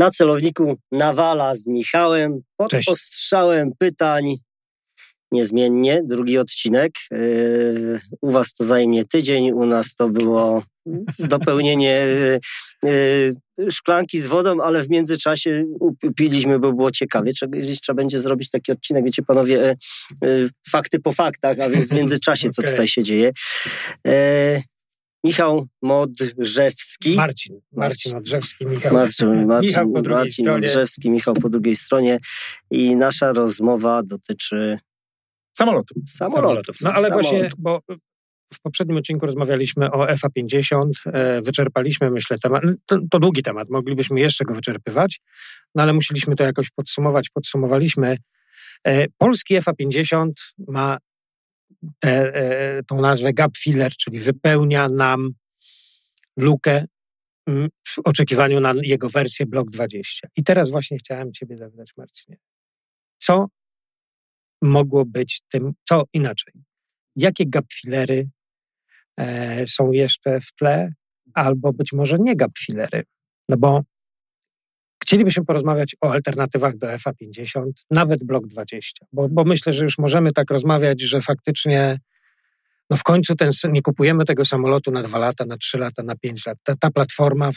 Na celowniku Nawala z Michałem pod Cześć. ostrzałem pytań niezmiennie. Drugi odcinek. Yy, U was to zajmie tydzień, u nas to było dopełnienie yy, yy, szklanki z wodą, ale w międzyczasie upiliśmy, bo było ciekawie. Gdzieś trzeba będzie zrobić taki odcinek, wiecie panowie, e, e, fakty po faktach, a więc w międzyczasie, co Okej. tutaj się dzieje. E, Michał Modrzewski. Marcin. Marcin Odrzewski, Michał. Marcin, Marcin, Michał po drugiej Marcin stronie. Modrzewski, Michał po drugiej stronie. I nasza rozmowa dotyczy Samolotu. samolotów. No ale Samolot. właśnie, bo w poprzednim odcinku rozmawialiśmy o FA50, e, wyczerpaliśmy, myślę, temat. To, to długi temat, moglibyśmy jeszcze go wyczerpywać, no ale musieliśmy to jakoś podsumować, podsumowaliśmy. E, Polski FA50 ma tę e, tą nazwę gap filler, czyli wypełnia nam lukę mm, w oczekiwaniu na jego wersję Block 20. I teraz właśnie chciałem Ciebie zapytać, Marcinie, co mogło być tym, co inaczej? Jakie gap fillery e, są jeszcze w tle, albo być może nie gap fillery? No bo chcielibyśmy porozmawiać o alternatywach do FA50, nawet Block 20, bo, bo myślę, że już możemy tak rozmawiać, że faktycznie no w końcu ten, nie kupujemy tego samolotu na dwa lata, na trzy lata, na pięć lat. Ta, ta platforma,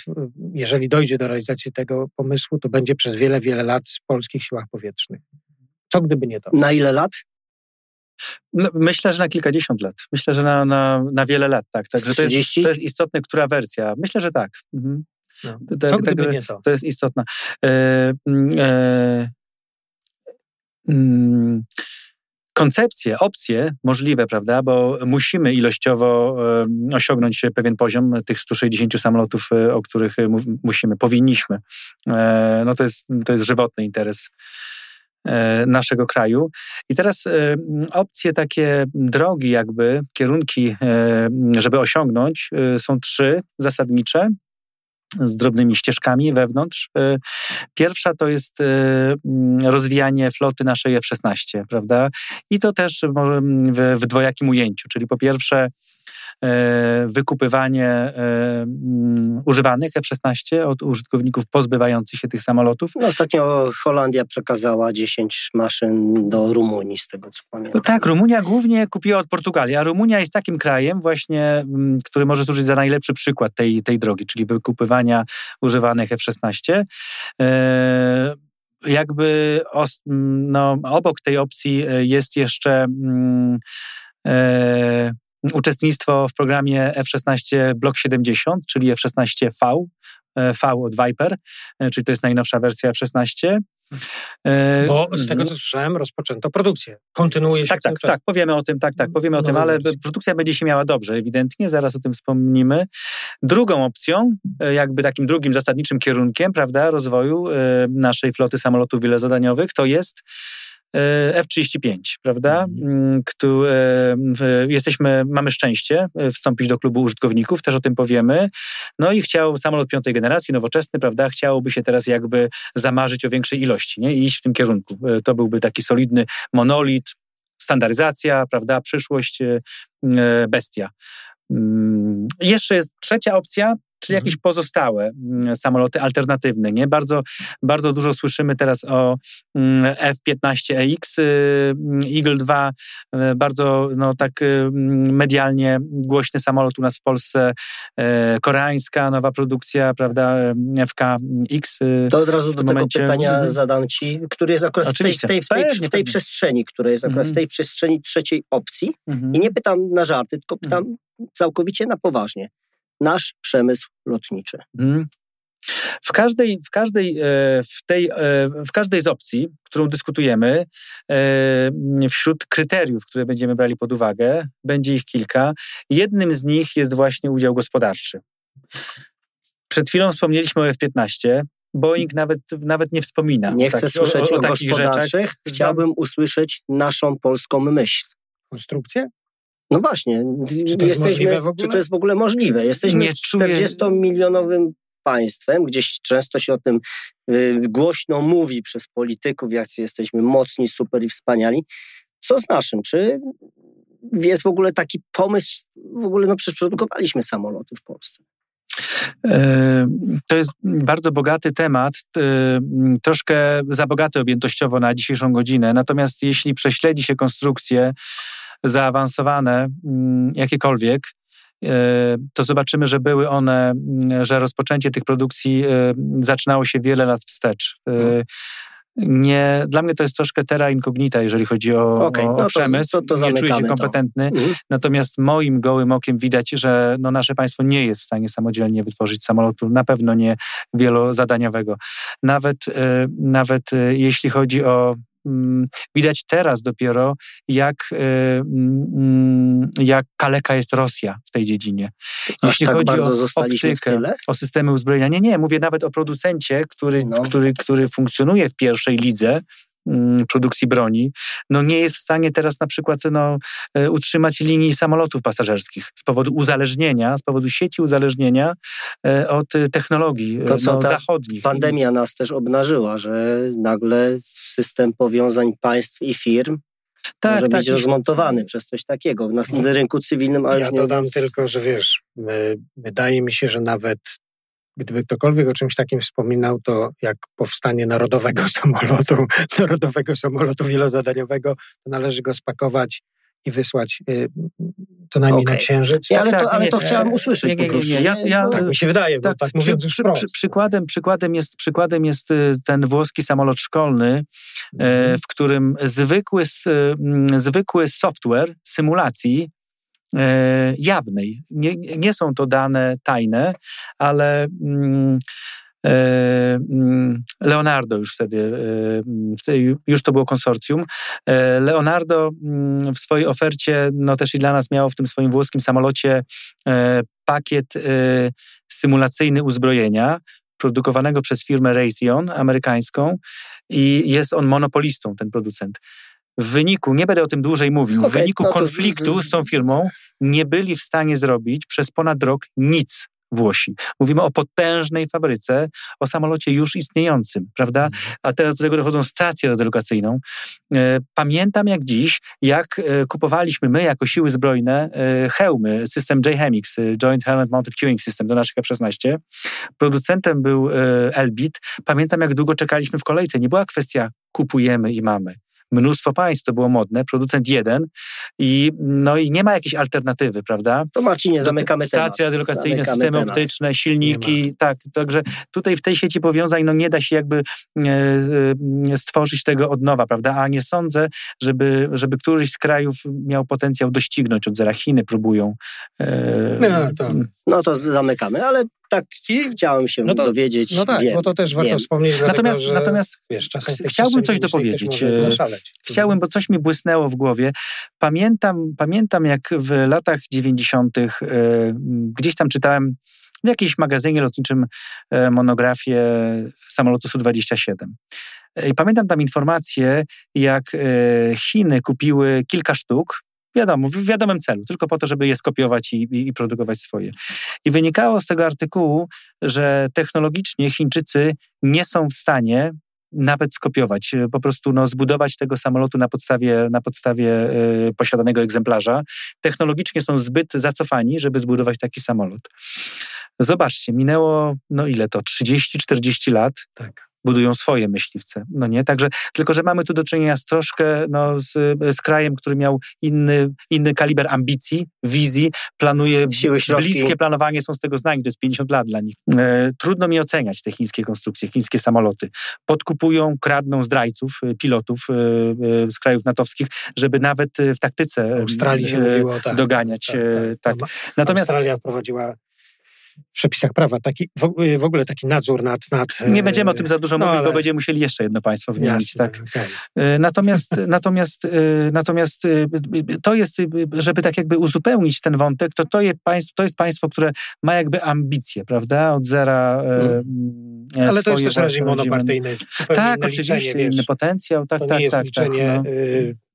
jeżeli dojdzie do realizacji tego pomysłu, to będzie przez wiele, wiele lat w polskich siłach powietrznych. Co gdyby nie to? Na ile lat? Myślę, że na kilkadziesiąt lat. Myślę, że na, na, na wiele lat, tak. Także to jest, 30? to jest istotne, która wersja. Myślę, że tak. Mhm. No. To- to- to- nie to? To jest istotne. E, mm, e, mm, koncepcje, opcje możliwe, prawda, bo musimy ilościowo osiągnąć pewien poziom tych 160 samolotów, e, o których e, musimy, powinniśmy. E, no to jest, to jest żywotny interes naszego kraju. I teraz opcje takie drogi jakby, kierunki, żeby osiągnąć są trzy zasadnicze z drobnymi ścieżkami wewnątrz. E, Pierwsza to jest e, mm, rozwijanie floty naszej F-16, prawda? I to też w, w dwojakim ujęciu, czyli po pierwsze wykupywanie e, mm, używanych F-16 od użytkowników pozbywających się tych samolotów. No, ostatnio Holandia przekazała 10 maszyn do Rumunii, z tego co pamiętam. No tak, Rumunia głównie kupiła od Portugalii, a Rumunia jest takim krajem właśnie, mm, który może służyć za najlepszy przykład tej, tej drogi, czyli wykupywania używanych F-16. E, jakby os, m, no, obok tej opcji e, jest jeszcze mm, e, uczestnictwo w programie F-16 Block 70, czyli F-16V, e, V od Viper, e, czyli to jest najnowsza wersja F-16. E, Bo z tego, co słyszałem, rozpoczęto produkcję. Kontynuuje się tak, tak, tak, powiemy o tym, tak, tak, powiemy o tym, ale produkcja będzie się miała dobrze, ewidentnie, zaraz o tym wspomnimy. Drugą opcją, jakby takim drugim zasadniczym kierunkiem, prawda, rozwoju naszej floty samolotów wielozadaniowych to jest F-35, prawda? Mm, Któ, e, jesteśmy, mamy szczęście e, wstąpić do klubu użytkowników, też o tym powiemy. No i chciał samolot piątej generacji, nowoczesny, prawda? Chciałoby się teraz jakby zamarzyć o większej ilości, nie? I iść w tym kierunku. E, To byłby taki solidny monolit, standaryzacja, prawda? Przyszłość, e, e, bestia. Mm, Jeszcze jest trzecia opcja, czyli Mhm. jakieś pozostałe mm, samoloty alternatywne. Nie? Bardzo, bardzo dużo słyszymy teraz o mm, F-15EX, y, mm, Eagle 2, y, bardzo no, tak y, medialnie głośny samolot u nas w Polsce, koreańska nowa produkcja, prawda, FK-X. To od razu do tego momencie- pytania Mhm. zadam ci, który jest akurat w tej, w Oczywiście. tej, w tej, w tej przestrzeni, która jest akurat w Mhm. tej przestrzeni trzeciej opcji. mhm. I nie pytam na żarty, tylko pytam całkowicie na poważnie. Nasz przemysł lotniczy. Mhm. W każdej, w, każdej, e, w, tej, e, w każdej z opcji, którą dyskutujemy, e, wśród kryteriów, które będziemy brali pod uwagę, będzie ich kilka. Jednym z nich jest właśnie udział gospodarczy. Przed chwilą wspomnieliśmy o F-15. Boeing nawet, nawet nie wspomina Nie o chcę taki- słyszeć o, takich rzeczach. gospodarczych, chciałbym usłyszeć naszą polską myśl. Konstrukcję? No właśnie, Czy to jest możliwe w ogóle? czy to jest w ogóle możliwe? Jesteśmy Nie czuję- 40-milionowym państwem, gdzieś często się o tym y, głośno mówi przez polityków, jak jesteśmy mocni, super i wspaniali. Co z naszym? Czy jest w ogóle taki pomysł, w ogóle no przecież produkowaliśmy samoloty w Polsce. To jest bardzo bogaty temat, troszkę za bogaty objętościowo na dzisiejszą godzinę. Natomiast jeśli prześledzi się konstrukcje zaawansowane, jakiekolwiek, to zobaczymy, że były one, że rozpoczęcie tych produkcji zaczynało się wiele lat wstecz. Mhm nie, dla mnie to jest troszkę terra incognita, jeżeli chodzi o, okay, o, o no przemysł. To, to, to nie czuję się kompetentny. Mhm. Natomiast moim gołym okiem widać, że no nasze państwo nie jest w stanie samodzielnie wytworzyć samolotu, na pewno nie wielozadaniowego. Nawet, e, nawet e, jeśli chodzi o Mm, widać teraz dopiero, jak, y, mm, jak kaleka jest Rosja w tej dziedzinie. Jeśli tak chodzi o optykę, o systemy uzbrojenia. Nie, nie, mówię nawet o producencie, który, no. który, który funkcjonuje w pierwszej lidze, Mm, produkcji broni, no nie jest w stanie teraz na przykład no, e, utrzymać linii samolotów pasażerskich z powodu uzależnienia, z powodu sieci uzależnienia e, od technologii to, co no, zachodnich. Pandemia nas też obnażyła, że nagle system powiązań państw i firm tak, może tak, być rozmontowany przez coś takiego na rynku cywilnym. Ale ja dodam tylko, że wiesz, wydaje mi się, że nawet Gdyby ktokolwiek o czymś takim wspominał, to jak powstanie narodowego samolotu, narodowego samolotu wielozadaniowego, to należy go spakować i wysłać y, co najmniej okay. na księżyc. Nie, ale, tak, to, ale nie, to chciałem usłyszeć. Nie, nie, nie, Ja, ja, tak mi się wydaje, tak, tak przy, przy, przy, przykładem, przykładem, jest, przykładem jest y, ten włoski samolot szkolny, mm. w którym zwykły, mm, zwykły software symulacji jawnej. Nie, nie są to dane tajne, ale mm, e, mm, Leonardo już wtedy, e, już to było konsorcjum. Leonardo mm, w swojej ofercie, no też i dla nas miało w tym swoim włoskim samolocie pakiet symulacyjny uzbrojenia, produkowanego przez firmę Raytheon amerykańską i jest on monopolistą, ten producent w wyniku, nie będę o tym dłużej mówił, okay, w wyniku no konfliktu z, z, z tą firmą nie byli w stanie zrobić przez ponad rok nic. Włosi. Mówimy o potężnej fabryce, o samolocie już istniejącym, prawda? A teraz do tego dochodzą stację radiolokacyjną. E, pamiętam jak dziś, jak e, kupowaliśmy my jako siły zbrojne e, hełmy, system JHEMIX, Joint Helmet Mounted Queuing System do naszych F-16. Producentem był Elbit. Pamiętam jak długo czekaliśmy w kolejce. Nie była kwestia kupujemy i mamy mnóstwo państw, to było modne, producent jeden i, no i nie ma jakiejś alternatywy, prawda? To Marcinie, zamykamy Stacje relokacyjne, systemy temat. optyczne, silniki, tak, także tutaj w tej sieci powiązań no nie da się jakby e, e, stworzyć tego od nowa, prawda? A nie sądzę, żeby, żeby któryś z krajów miał potencjał doścignąć od zera. Chiny próbują. E, no, to, no to zamykamy, ale tak chciałem się no to, dowiedzieć. No tak, wiem, bo to też warto wiem. wspomnieć. Natomiast, dlatego, natomiast wiesz, chciałbym coś dopowiedzieć. E, chciałbym, bo coś mi błysnęło w głowie. Pamiętam, pamiętam jak w latach 90. E, gdzieś tam czytałem w jakimś magazynie lotniczym e, monografię samolotu Su-27. I pamiętam tam informację, jak Chiny kupiły kilka sztuk Wiadomo, w wiadomym celu, tylko po to, żeby je skopiować i, i, i, produkować swoje. I wynikało z tego artykułu, że technologicznie Chińczycy nie są w stanie nawet skopiować, po prostu no, zbudować tego samolotu na podstawie, na podstawie y, posiadanego egzemplarza. Technologicznie są zbyt zacofani, żeby zbudować taki samolot. Zobaczcie, minęło, no ile to, 30-40 lat. Tak budują swoje myśliwce. No nie, także tylko, że mamy tu do czynienia z troszkę no, z, z krajem, który miał inny, inny kaliber ambicji, wizji, planuje, Siły, bliskie planowanie są z tego znani, to jest 50 lat dla nich. E, trudno mi oceniać te chińskie konstrukcje, chińskie samoloty. Podkupują, kradną zdrajców, e, pilotów e, e, z krajów natowskich, żeby nawet w taktyce Australii się mówiło, tak, doganiać. Tak, tak. tak. Natomiast Australia prowadziła w przepisach prawa taki, w ogóle taki nadzór nad... nad nie będziemy o tym za dużo no, mówić, ale... bo będziemy musieli jeszcze jedno państwo wymienić. Jasne, tak. Okay. Natomiast, natomiast, y, natomiast y, to jest, y, żeby tak jakby uzupełnić ten wątek, to to jest państwo, to jest państwo które ma jakby ambicje, prawda? Od zera... Hmm. Ale to jest też reżim monopartyjny. Tak, oczywiście, wiesz, inny potencjał. Tak, to tak, nie jest tak, liczenie, tak,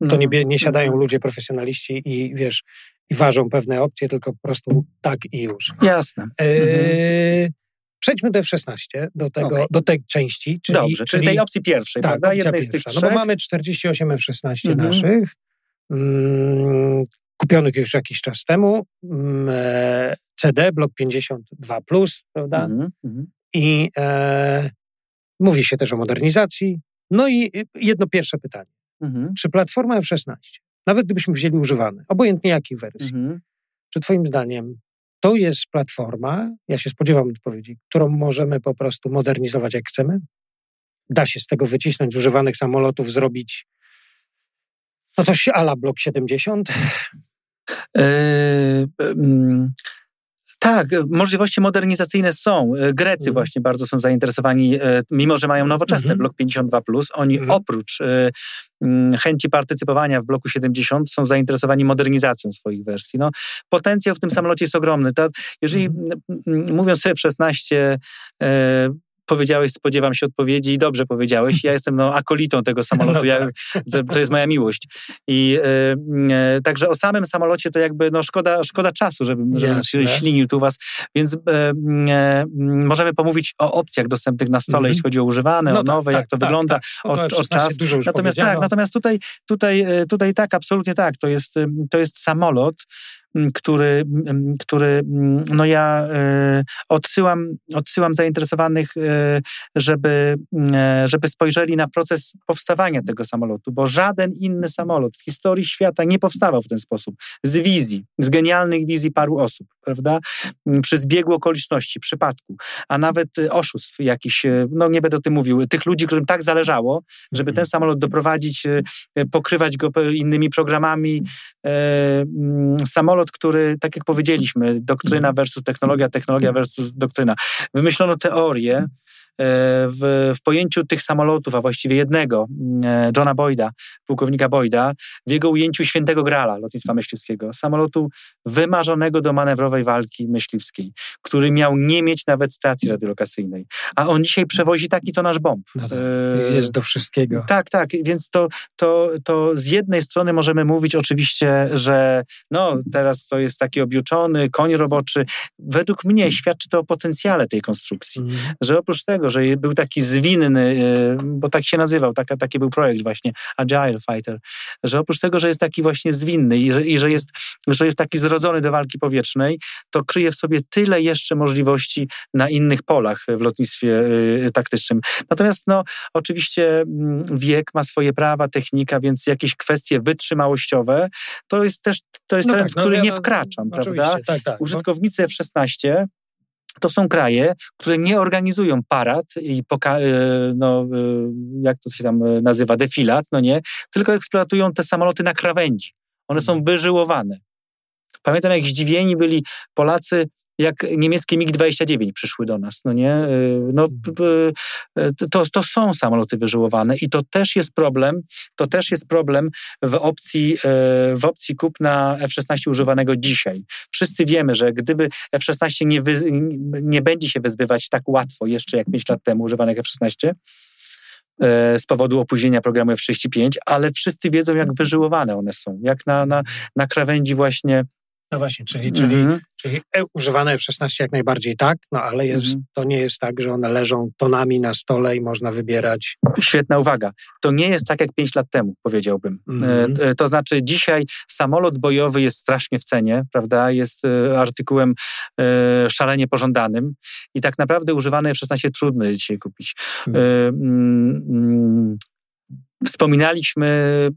no. to nie, nie siadają ludzie profesjonaliści i wiesz, i ważą pewne opcje, tylko po prostu tak i już. Jasne. E, mhm. Przejdźmy do F-16, do, tego, okay. do tej części. Czyli, Dobrze, czyli, tej opcji pierwszej, tak, prawda? Jednej z tych No bo mamy 48 F-16 mhm. naszych, mm, kupionych już jakiś czas temu. Mm, e, CD, blok 52, prawda? Mm -hmm. I e, mówi się też o modernizacji. No i jedno pierwsze pytanie. -hmm. Czy platforma F16, nawet gdybyśmy wzięli używane, obojętnie jakich wersji, -hmm. czy Twoim zdaniem to jest platforma, ja się spodziewam odpowiedzi, którą możemy po prostu modernizować jak chcemy? Da się z tego wycisnąć używanych samolotów, zrobić no coś ala blok 70? Yy, yy, tak, możliwości modernizacyjne są. E, Grecy mhm. właśnie bardzo są zainteresowani, e, mimo że mają nowoczesny mhm. blok 52, oni mhm. oprócz e, mm, chęci partycypowania w bloku 70 są zainteresowani modernizacją swoich wersji. No, potencjał w tym samolocie jest ogromny. Ta, jeżeli mhm. mówiąc sobie F-16, powiedziałeś, spodziewam się odpowiedzi i dobrze powiedziałeś. Ja jestem no, akolitą tego samolotu, no ja, tak. to, to, jest moja miłość. I e, także o samym samolocie to jakby no, szkoda, szkoda czasu, żebym, żebym się ślinił tu was, więc e, e, możemy pomówić o opcjach dostępnych na stole, mm -hmm. jeśli chodzi o używane, no o nowe, tak, jak to tak, wygląda, tak. o, o, o czas. Natomiast tak, natomiast tutaj, tutaj, e, tutaj tak, absolutnie tak, to jest, to jest samolot, który, który no ja e, odsyłam, odsyłam zainteresowanych, e, żeby, e, żeby spojrzeli na proces powstawania tego samolotu, bo żaden inny samolot w historii świata nie powstawał w ten sposób. Z wizji, z genialnych wizji paru osób, prawda? Przy zbiegu okoliczności, przypadku, a nawet oszustw jakichś, no nie będę o tym mówił, tych ludzi, którym tak zależało, żeby ten samolot doprowadzić, pokrywać go innymi programami. Samolot samolot, który, tak jak powiedzieliśmy, doktryna mhm. versus technologia, technologia versus doktryna. Wymyślono teorię, w, w pojęciu tych samolotów, a właściwie jednego, e, Johna Boyda, pułkownika Boyda, w jego ujęciu świętego grala lotnictwa myśliwskiego, samolotu wymarzonego do manewrowej walki myśliwskiej, który miał nie mieć nawet stacji radiolokacyjnej. A on dzisiaj przewozi taki to nasz bomb. No tak, e, jest do wszystkiego. Tak, tak, więc to, to, to z jednej strony możemy mówić oczywiście, że no teraz to jest taki objuczony koń roboczy. Według mnie świadczy to o potencjale tej konstrukcji, mm. że oprócz tego, że był taki zwinny, e, bo tak się nazywał, taka, taki był projekt właśnie, Agile Fighter, że oprócz tego, że jest taki właśnie zwinny i że, i że, jest, że jest taki zrodzony do walki powietrznej, to kryje w sobie tyle jeszcze możliwości na innych polach w lotnictwie e, taktycznym. Natomiast no, oczywiście mm, wiek ma swoje prawa, technika, więc jakieś kwestie wytrzymałościowe, to jest też to jest no tak, w no, który no, nie wkraczam, prawda? Tak, tak, Użytkownicy F-16 to są kraje, które nie organizują parad i poka- e, no, e, jak to się tam e, nazywa, defilat, no nie, tylko eksploatują te samoloty na krawędzi. One są mhm. wyżyłowane. Pamiętam, jak zdziwieni byli Polacy, jak niemieckie MiG-29 przyszły do nas, no nie? Y, no, mhm. y, to, to są samoloty wyżyłowane i to też jest problem, to też jest problem w opcji, y, w opcji kupna F-16 używanego dzisiaj. Wszyscy wiemy, że gdyby F-16 nie, wy, nie będzie się wyzbywać tak łatwo jeszcze jak 5 lat temu używanych F-16, z powodu opóźnienia programu F-35, ale wszyscy wiedzą, jak wyżyłowane one są, jak na, na, na krawędzi właśnie no właśnie, czyli, czyli, -hmm. czyli e, używane F-16 jak najbardziej tak, no ale jest, -hmm. to nie jest tak, że one leżą tonami na stole i można wybierać. Świetna uwaga. To nie jest tak jak pięć lat temu, powiedziałbym. Mm -hmm. to znaczy dzisiaj samolot bojowy jest strasznie w cenie, prawda? Jest artykułem szalenie pożądanym i tak naprawdę używane F-16 trudno jest dzisiaj kupić. Mhm. Mm, mm, Wspominaliśmy,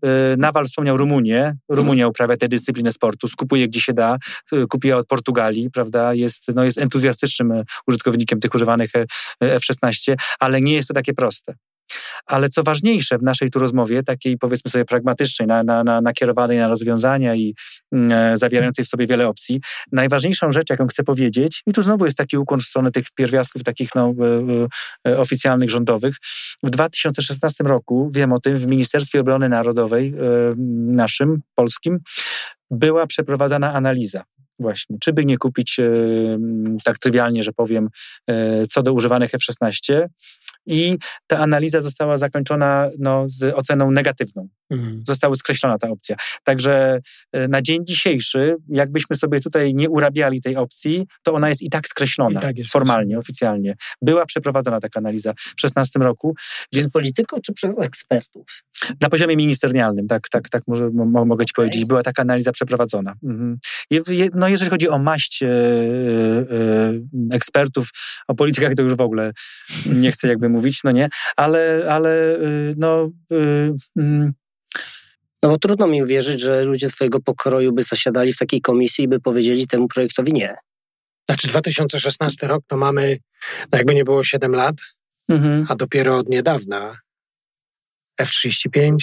e, Nawal wspomniał Rumunię. Rumunia uprawia tę dyscyplinę sportu, skupuje gdzie się da, e, kupiła od Portugalii, prawda? Jest, no jest entuzjastycznym e, użytkownikiem tych używanych F-16, ale nie jest to takie proste. Ale co ważniejsze w naszej tu rozmowie, takiej powiedzmy sobie pragmatycznej, na, na, na, nakierowanej na rozwiązania i mm, e, zawierającej w sobie wiele opcji, najważniejszą rzecz, jaką chcę powiedzieć, i tu znowu jest taki ukłon w stronę tych pierwiastków takich no, e, e, oficjalnych, rządowych. W 2016 roku, wiem o tym, w Ministerstwie Obrony Narodowej, e, naszym, polskim, była przeprowadzana analiza właśnie, czy by nie kupić, e, tak trywialnie, że powiem, e, co do używanych F-16, i ta analiza została zakończona no, z oceną negatywną. Mhm. Została skreślona ta opcja. Także e, na dzień dzisiejszy, jakbyśmy sobie tutaj nie urabiali tej opcji, to ona jest i tak skreślona I tak formalnie, oficjalnie. Była przeprowadzona taka analiza w 2016 roku. Przez więc... polityków czy przez ekspertów? Na poziomie ministerialnym, tak, tak, tak może, mo, mogę ci powiedzieć. Była taka analiza przeprowadzona. Mhm. No jeżeli chodzi o maść e, e, ekspertów, o politykach to już w ogóle nie chcę jakby mówić, no nie, ale, ale e, no... E, mm. no bo trudno mi uwierzyć, że ludzie swojego pokroju by zasiadali w takiej komisji i by powiedzieli temu projektowi nie. Znaczy 2016 rok to mamy, no jakby nie było 7 lat, mhm. a dopiero od niedawna F-35.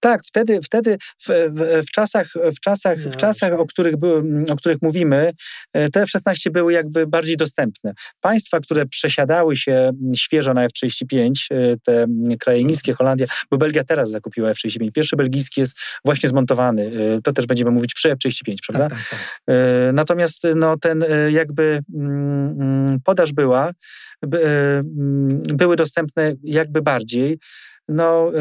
Tak, wtedy, wtedy w, w, w czasach, w czasach, w czasach o, których były, o których mówimy, e, te F-16 były jakby bardziej dostępne. Państwa, które przesiadały się świeżo na F-35, e, te kraje niskie, Holandia, bo Belgia teraz zakupiła F-35. Pierwszy belgijski jest właśnie zmontowany. E, to też będziemy mówić przy F-35, prawda? Tak, tak, tak. Natomiast no, ten jakby mm, mm, podaż była, mm, były dostępne jakby bardziej. No,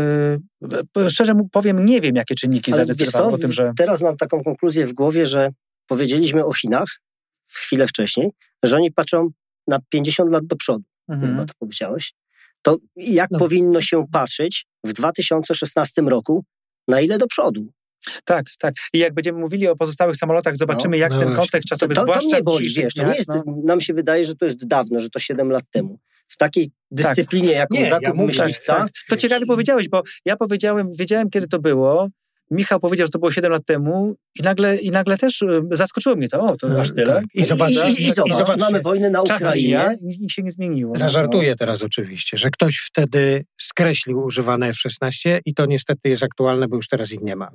yy, szczerze powiem, nie wiem, jakie czynniki zadecydowały o tym, że. Teraz mam taką konkluzję w głowie, że powiedzieliśmy o Chinach chwilę wcześniej, że oni patrzą na 50 lat do przodu. Mhm. Chyba to powiedziałeś. To jak no. powinno się patrzeć w 2016 roku, na ile do przodu? Tak, tak. I jak będziemy mówili o pozostałych samolotach, zobaczymy, no, jak no ten kontekst czasowy, to, to, zwłaszcza... To nie boli, wiesz, to nie jest, no. nam się wydaje, że to jest dawno, że to 7 lat temu. W takiej tak. dyscyplinie, tak. jaką zakup ja myśliwca... Tak, tak. To ciekawie powiedziałeś, bo ja powiedziałem, wiedziałem, kiedy to było, Michał powiedział, że to było 7 lat temu i nagle, i nagle też y, zaskoczyło mnie to. O, to aż tyle. Tak. I, zobacz, I, i, zobacz, zobacz, mamy wojnę na Ukrainie. Nic się nie zmieniło. Zażartuję teraz oczywiście, że ktoś wtedy skreślił używane F-16 i to niestety jest aktualne, bo już teraz ich nie ma.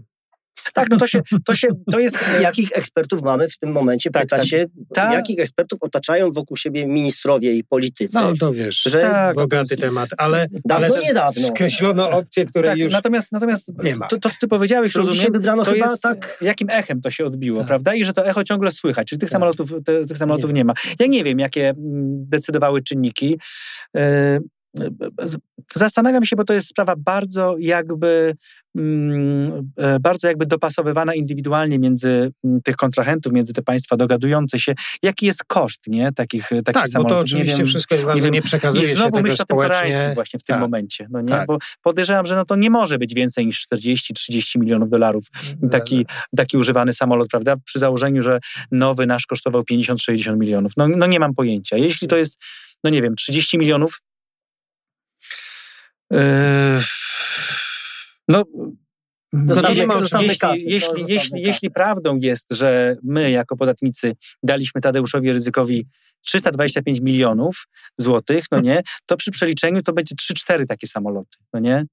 Tak, no to się, to się, to jest... Jakich ekspertów mamy w tym momencie? Tak, Pytacie, tak, jakich ekspertów otaczają wokół siebie ministrowie i politycy? No to wiesz, że tak, bogaty temat, ale... Dawno, ale niedawno. Skreślono opcje, które tak, już natomiast, natomiast nie ma. To, to ty powiedziałeś, rozumiem, wybrano to chyba jest, tak... jakim echem to się odbiło, tak. prawda? I że to echo ciągle słychać, czyli tych tak. samolotów, te, tych samolotów nie. nie ma. Ja nie wiem, jakie mm, decydowały czynniki. E, zastanawiam się, bo to jest sprawa bardzo jakby Mm, e, bardzo jakby dopasowywana indywidualnie między mm, tych kontrahentów, między te państwa dogadujące się. Jaki jest koszt nie? takich, takich tak, samolotów? bo to oczywiście nie wszystko jest ważne, nie, nie przekazuje I znowu myślę o tym właśnie w tym tak. momencie. No nie? Tak. Bo podejrzewam, że no to nie może być więcej niż 40-30 milionów dolarów mm, taki, taki używany samolot, prawda? Przy założeniu, że nowy nasz kosztował 50-60 milionów. No, no nie mam pojęcia. Jeśli to jest, no nie wiem, 30 milionów, yy, no, no jeśli, jeśli, kasy, jeśli, jeśli, jeśli prawdą jest, że my jako podatnicy daliśmy Tadeuszowi Ryzykowi 325 milionów złotych, no nie, to przy przeliczeniu to będzie 3-4 takie samoloty, no nie?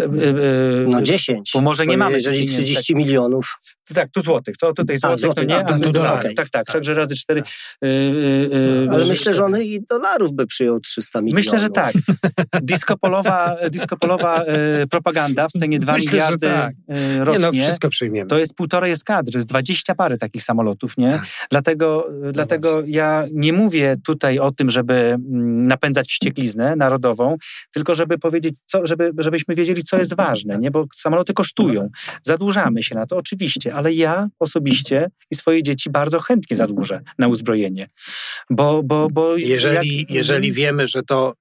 Tak. E, no 10. Bo może nie mamy. Jeżeli 30 milionów. Tak, tu złotych. To tutaj złotych, to nie, a, tu dolarów. Okay. Tak, tak, tak, także razy 4. Tak. Yy, Ale myślę, że on i dolarów by przyjął 300 milionów. Myślę, że tak. Diskopolowa, diskopolowa propaganda w cenie 2 myślę, miliardy tak. rocznie. Nie, no wszystko przyjmiemy. To jest półtorej eskadry, jest 20 pary takich samolotów, nie? Tak. Dlatego, no dlatego ja nie mówię tutaj o tym, żeby mm, napędzać wściekliznę narodową, tylko żeby powiedzieć, co, żeby, żebyśmy wiedzieli, co jest ważne, nie? bo samoloty kosztują. Zadłużamy się na to oczywiście, ale ja osobiście i swoje dzieci bardzo chętnie zadłużę na uzbrojenie. Bo, bo, bo jeżeli, jak... jeżeli wiemy, że to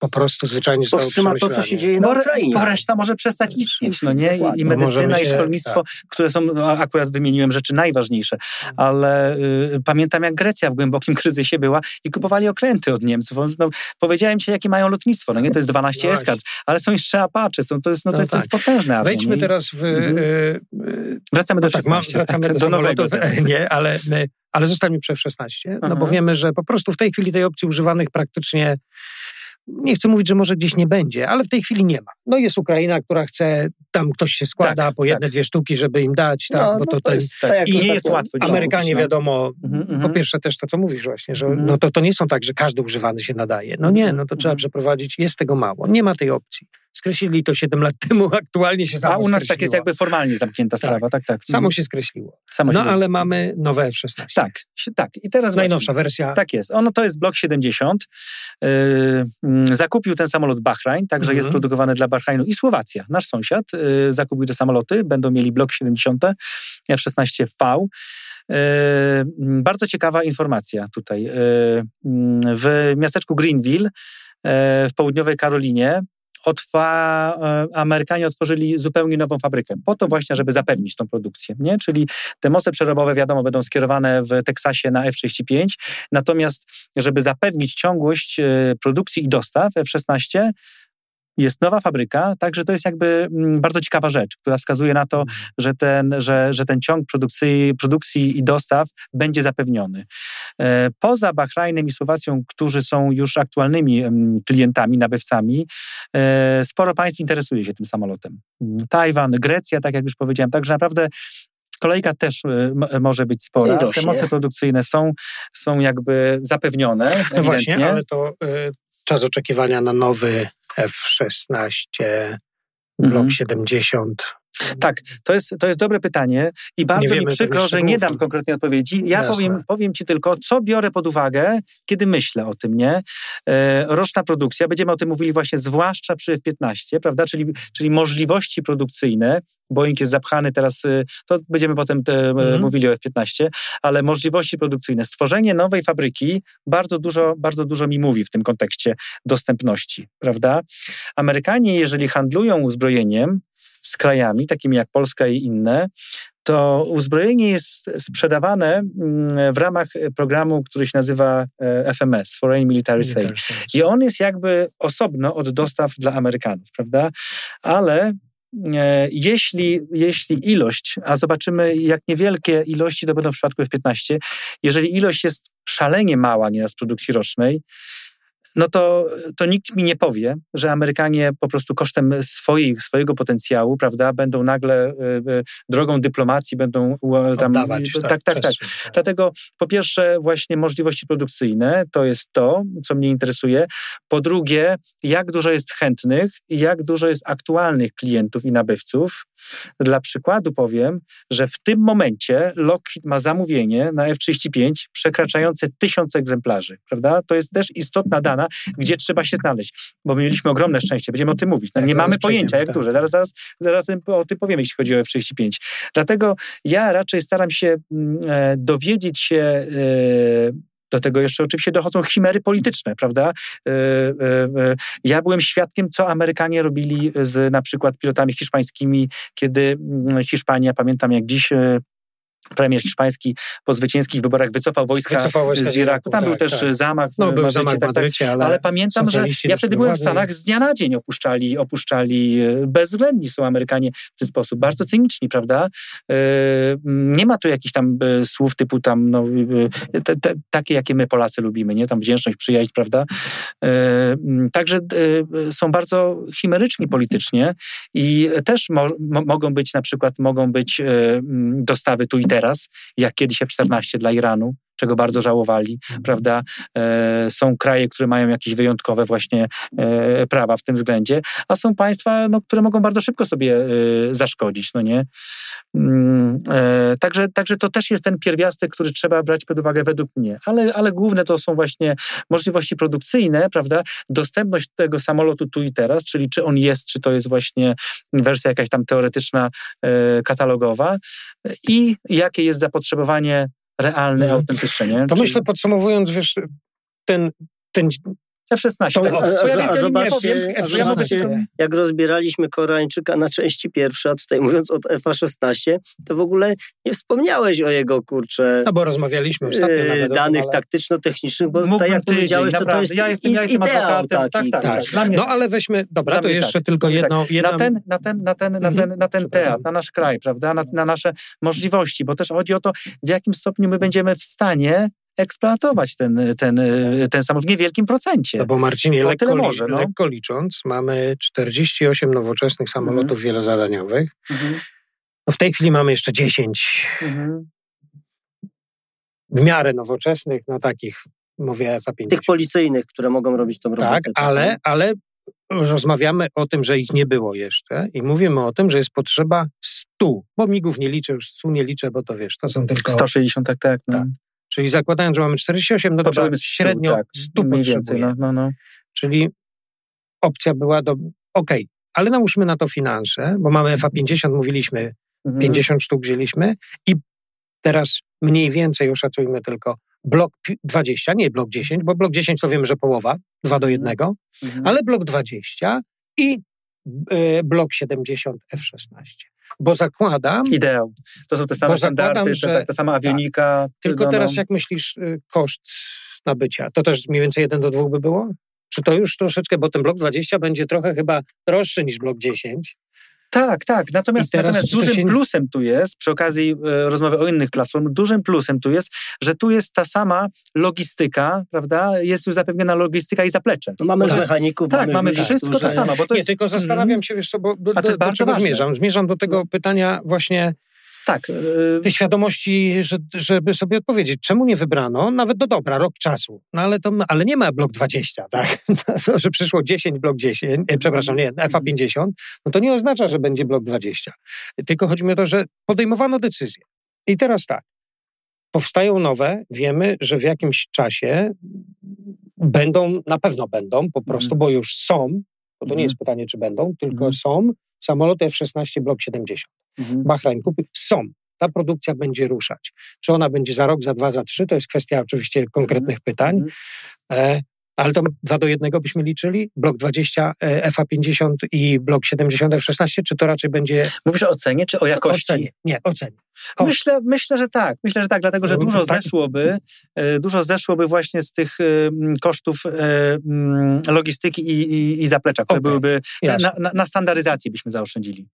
po prostu zwyczajnie powstrzyma to, co się dzieje na Ukrainie. Bo reszta może przestać istnieć, no nie? I, i medycyna, się, i szkolnictwo, tak. które są, no, akurat wymieniłem rzeczy najważniejsze, ale y, pamiętam jak Grecja w głębokim kryzysie była i kupowali okręty od Niemców. No, powiedziałem ci, jakie mają lotnictwo, no nie? To jest 12 no eskad, ale są jeszcze Apache, są, to jest, no, to, no jest, tak. to jest potężne. Armii, Wejdźmy teraz w... Mhm. Y, y, wracamy do no, tak, wracamy tak, do, do nowego. Nie, ale, ale zostańmy przy F-16, no bo wiemy, że po prostu w tej chwili tej opcji używanych praktycznie nie chcę mówić, że może gdzieś nie będzie, ale w tej chwili nie ma. No jest Ukraina, która chce, tam ktoś się składa tak, po jedne, tak. dwie sztuki, żeby im dać, tak, no, bo to, no to jest, tak, i nie jest łatwo. Amerykanie no. wiadomo, mm -hmm. po pierwsze też to, co mówisz właśnie, że -hmm. no to, to nie są tak, że każdy używany się nadaje. No nie, no to trzeba mhm. przeprowadzić, jest tego mało, nie ma tej opcji. Skreślili to 7 lat temu, aktualnie się samo A u nas tak jest jakby formalnie zamknięta tak. sprawa, tak, tak. Samo mhm. się skreśliło. Samo no ale mamy nowe F-16. Tak, tak. I teraz Najnowsza wersja. Tak jest. Ono to jest Block 70. Yy, mm, zakupił ten samolot Bahrain, także jest mhm. produkowany dla Bahrainu i Słowacja. Nasz sąsiad yy, zakupił te samoloty, będą mieli Block 70 F-16V. Yy, mm, bardzo ciekawa informacja tutaj. Yy, mm, w miasteczku Greenville w południowej Karolinie otwa, e, Amerykanie otworzyli zupełnie nową fabrykę, po to właśnie, żeby zapewnić tą produkcję, nie? Czyli te moce przerobowe, wiadomo, będą skierowane w Teksasie na F-35, natomiast żeby zapewnić ciągłość e, produkcji i dostaw F-16, jest nowa fabryka, także to jest jakby mm, bardzo ciekawa rzecz, która wskazuje na to, mhm. że ten, że, że ten ciąg produkcji, produkcji i dostaw będzie zapewniony. E, poza Bahrajnem i Słowacją, którzy są już aktualnymi klientami, nabywcami, e, sporo państw interesuje się tym samolotem. Tajwan, Grecja, tak jak już powiedziałem, także naprawdę Kolejka też e, może być spora. Te moce produkcyjne są, są jakby zapewnione. No właśnie, ale to czas oczekiwania na nowy F-16, Blok mhm. 70. Tak, to jest, to jest dobre pytanie i bardzo mi przykro, że nie dam konkretnej odpowiedzi. Ja powiem, powiem Ci tylko, co biorę pod uwagę, kiedy myślę o tym, nie? E, roczna produkcja, będziemy o tym mówili właśnie zwłaszcza przy F-15, prawda? Czyli, czyli możliwości produkcyjne, Boeing jest zapchany teraz, y, to będziemy potem te, mm. mówili o F-15, ale możliwości produkcyjne, stworzenie nowej fabryki bardzo dużo, bardzo dużo mi mówi w tym kontekście dostępności, prawda? Amerykanie, jeżeli handlują uzbrojeniem z krajami, takimi jak Polska i inne, to uzbrojenie jest sprzedawane mm, w ramach programu, który się nazywa e, FMS, Foreign Military Sale. I on jest jakby osobno od dostaw dla Amerykanów, prawda? Ale E, jeśli, jeśli ilość, a zobaczymy jak niewielkie ilości to będą w przypadku F-15, jeżeli ilość jest szalenie mała nieraz produkcji rocznej, no to, to nikt mi nie powie, że Amerykanie po prostu kosztem swoich, swojego potencjału, prawda, będą nagle y, y, drogą dyplomacji, będą tam... Oddawać, tak, tak, tak, tak. Dlatego po pierwsze właśnie możliwości produkcyjne, to jest to, co mnie interesuje. Po drugie, jak dużo jest chętnych i jak dużo jest aktualnych klientów i nabywców, dla przykładu powiem, że w tym momencie Lockheed ma zamówienie na F-35 przekraczające tysiąc egzemplarzy, prawda? To jest też istotna dana, gdzie trzeba się znaleźć, bo mieliśmy ogromne szczęście, będziemy o tym mówić. No, tak, nie mamy pojęcia, jak tak. duże. Zaraz, zaraz, zaraz o tym powiem, jeśli chodzi o F-35. Dlatego ja raczej staram się mm, e, dowiedzieć się e, do tego jeszcze oczywiście dochodzą chimery polityczne, prawda? E, e, e, ja byłem świadkiem, co Amerykanie robili z na przykład pilotami hiszpańskimi, kiedy mm, Hiszpania, pamiętam jak dziś premier hiszpański po zwycięskich wyborach wycofał wojska, wycofał wojska z Iraku. Tam tak, był też tak. zamach no, w był zamach w tak, Madrycie, ale, ale pamiętam, że ja wtedy byłem w Stanach, z dnia na dzień opuszczali, opuszczali e, bezwzględni są Amerykanie w ten sposób, bardzo cyniczni, prawda? E, nie ma tu jakichś tam e, słów typu tam, no, te, te, takie, jakie my Polacy lubimy, nie? Tam wdzięczność, przyjaźń, prawda? Także są bardzo chimeryczni politycznie i też mo mogą być na przykład, mogą być dostawy tu i teraz, jak kiedyś F-14 dla Iranu, czego bardzo żałowali, mhm. prawda? E, są kraje, które mają jakieś wyjątkowe właśnie e, prawa w tym względzie, a są państwa, no, które mogą bardzo szybko sobie e, zaszkodzić, no nie? Mm, także, także to też jest ten pierwiastek, który trzeba brać pod uwagę według mnie, ale, ale główne to są właśnie możliwości produkcyjne, prawda? Dostępność tego samolotu tu i teraz, czyli czy on jest, czy to jest właśnie wersja jakaś tam teoretyczna, katalogowa i jakie jest zapotrzebowanie realne, mhm. autentyczne. Nie? To Czyli... myślę podsumowując, wiesz, ten, ten F-16. To, a, a, a, zobaczcie, a zobaczcie, jak rozbieraliśmy Koreańczyka na części pierwsze, a tutaj mówiąc od F-16, to w ogóle nie wspomniałeś o jego, kurcze No bo rozmawialiśmy ostatnio yy, danych ale... taktyczno-technicznych, bo tak jak powiedziałeś, to, to jest ja jestem, ja jestem ideał taki. Tak, tak, tak. No ale weźmy, dobra, to jeszcze tak, tylko jedno, tak. jedno... Na ten, na ten, na ten, na ten, na ten teatr, na nasz kraj, prawda, na, na nasze możliwości, bo też chodzi o to, w jakim stopniu my będziemy w stanie eksploatować ten, ten, ten samolot w niewielkim procencie. No bo Marcinie, lekko, może, no. lekko licząc, mamy 48 nowoczesnych samolotów mhm. wielozadaniowych. Mhm. No w tej chwili mamy jeszcze 10 mhm. w miarę nowoczesnych, no takich, mówię FA-50. Tych policyjnych, które mogą robić tą robotę. Tak, ale, ale rozmawiamy o tym, że ich nie było jeszcze i mówimy o tym, że jest potrzeba 100, bo migów nie liczę, już 100 nie liczę, bo to wiesz, to są tylko... 160, tak, tak. No. tak. Czyli zakładając, że mamy 48, no to trzeba średnio 100, tak, 100 potrzebuje. No, no, no. Czyli opcja była do... Okej, okay, ale nałóżmy na to finanse, bo mamy FA50, mówiliśmy, mhm. 50 sztuk wzięliśmy i teraz mniej więcej oszacujmy tylko blok 20, nie blok 10, bo blok 10 to wiemy, że połowa, 2 do 1, mhm. ale blok 20 i e, blok 70 F-16. Bo zakładam... Ideał. To są te same standardy, że, ta, ta sama awionika. Tak. Tylko no, teraz no. jak myślisz y, koszt nabycia, to też mniej więcej 1 do 2 by było? Czy to już troszeczkę, bo ten blok 20 będzie trochę chyba droższy niż blok 10? Tak, tak. Natomiast, natomiast dużym się... plusem tu jest, przy okazji e, rozmowy o innych platformach, dużym plusem tu jest, że tu jest ta sama logistyka, prawda? Jest już zapewniona logistyka i zaplecze. No mamy mechaników. Tak, mamy, mamy wszystko to samo. Bo to Nie, jest... tylko zastanawiam się, wiesz co, bo do, A to jest do, bardzo do zmierzam? Zmierzam do tego no. pytania właśnie tak. Yy... Tej świadomości, że, żeby sobie odpowiedzieć, czemu nie wybrano, nawet do dobra, rok czasu. No ale, to, ale nie ma blok 20, tak? To, że przyszło 10, blok 10, e, przepraszam, nie, FA50, no to nie oznacza, że będzie blok 20. Tylko chodzi mi o to, że podejmowano decyzję. I teraz tak, powstają nowe, wiemy, że w jakimś czasie będą, na pewno będą, po prostu, mm. bo już są, bo to nie jest pytanie, czy będą, tylko mm. są samoloty F-16 blok 70 mhm. Bahrain kupi, są. Ta produkcja będzie ruszać. Czy ona będzie za rok, za dwa, za trzy, to jest kwestia oczywiście konkretnych mhm. pytań. Mhm. E, ale to 2 do 1 byśmy liczyli? Blok 20 e, FA50 i blok 70 F16, czy to raczej będzie... Mówisz o ocenie, czy o jakości? Ocenie. Nie, ocenie. Myślę, myślę, że tak. Myślę, że tak, dlatego, że dużo tak. zeszłoby, e, dużo zeszłoby właśnie z tych kosztów logistyki i, i, i zaplecza, które okay. byłyby... Na, na, na standaryzację byśmy zaoszczędzili.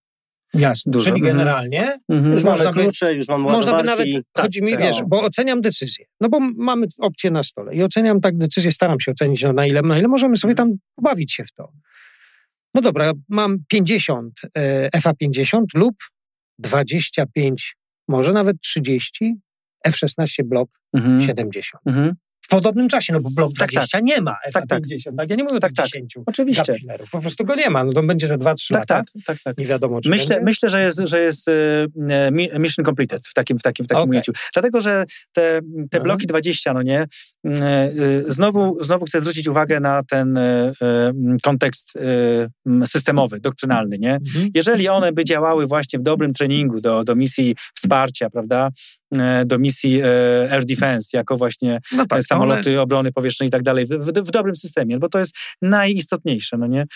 Jasne. Dużo. Czyli mhm. generalnie mhm. już mamy klucze, już mamy Można by nawet, tak, chodzi mi, tak. wiesz, bo oceniam decyzję. No bo mamy opcję na stole i oceniam tak decyzję, staram się ocenić, no na ile, na ile możemy sobie tam pobawić się w to. No dobra, mam 50 e, FA50 lub 25, może nawet 30 F16 blok mhm. 70. Mhm w podobnym czasie, no bo blok 20 tak, tak. nie ma F50, tak, tak. tak, Ja nie mówię tak, tak 10 Oczywiście. Po prostu go nie ma, no to będzie za 2-3 tak, lata. Tak, tak, tak. Nie wiadomo, czy myślę, będzie. myślę, że jest, że jest e, mission completed w takim, w takim, w takim okay. ujęciu. Dlatego, że te, te bloki 20, no nie, e, e, znowu, znowu chcę zwrócić uwagę na ten kontekst systemowy, doktrynalny, nie? Mhm. Jeżeli one by działały właśnie w dobrym treningu do, do misji wsparcia, prawda, do misji air defense, jako właśnie no tak, samoloty one... obrony powietrznej i tak dalej, w, w, w, dobrym systemie, bo to jest najistotniejsze, no nie?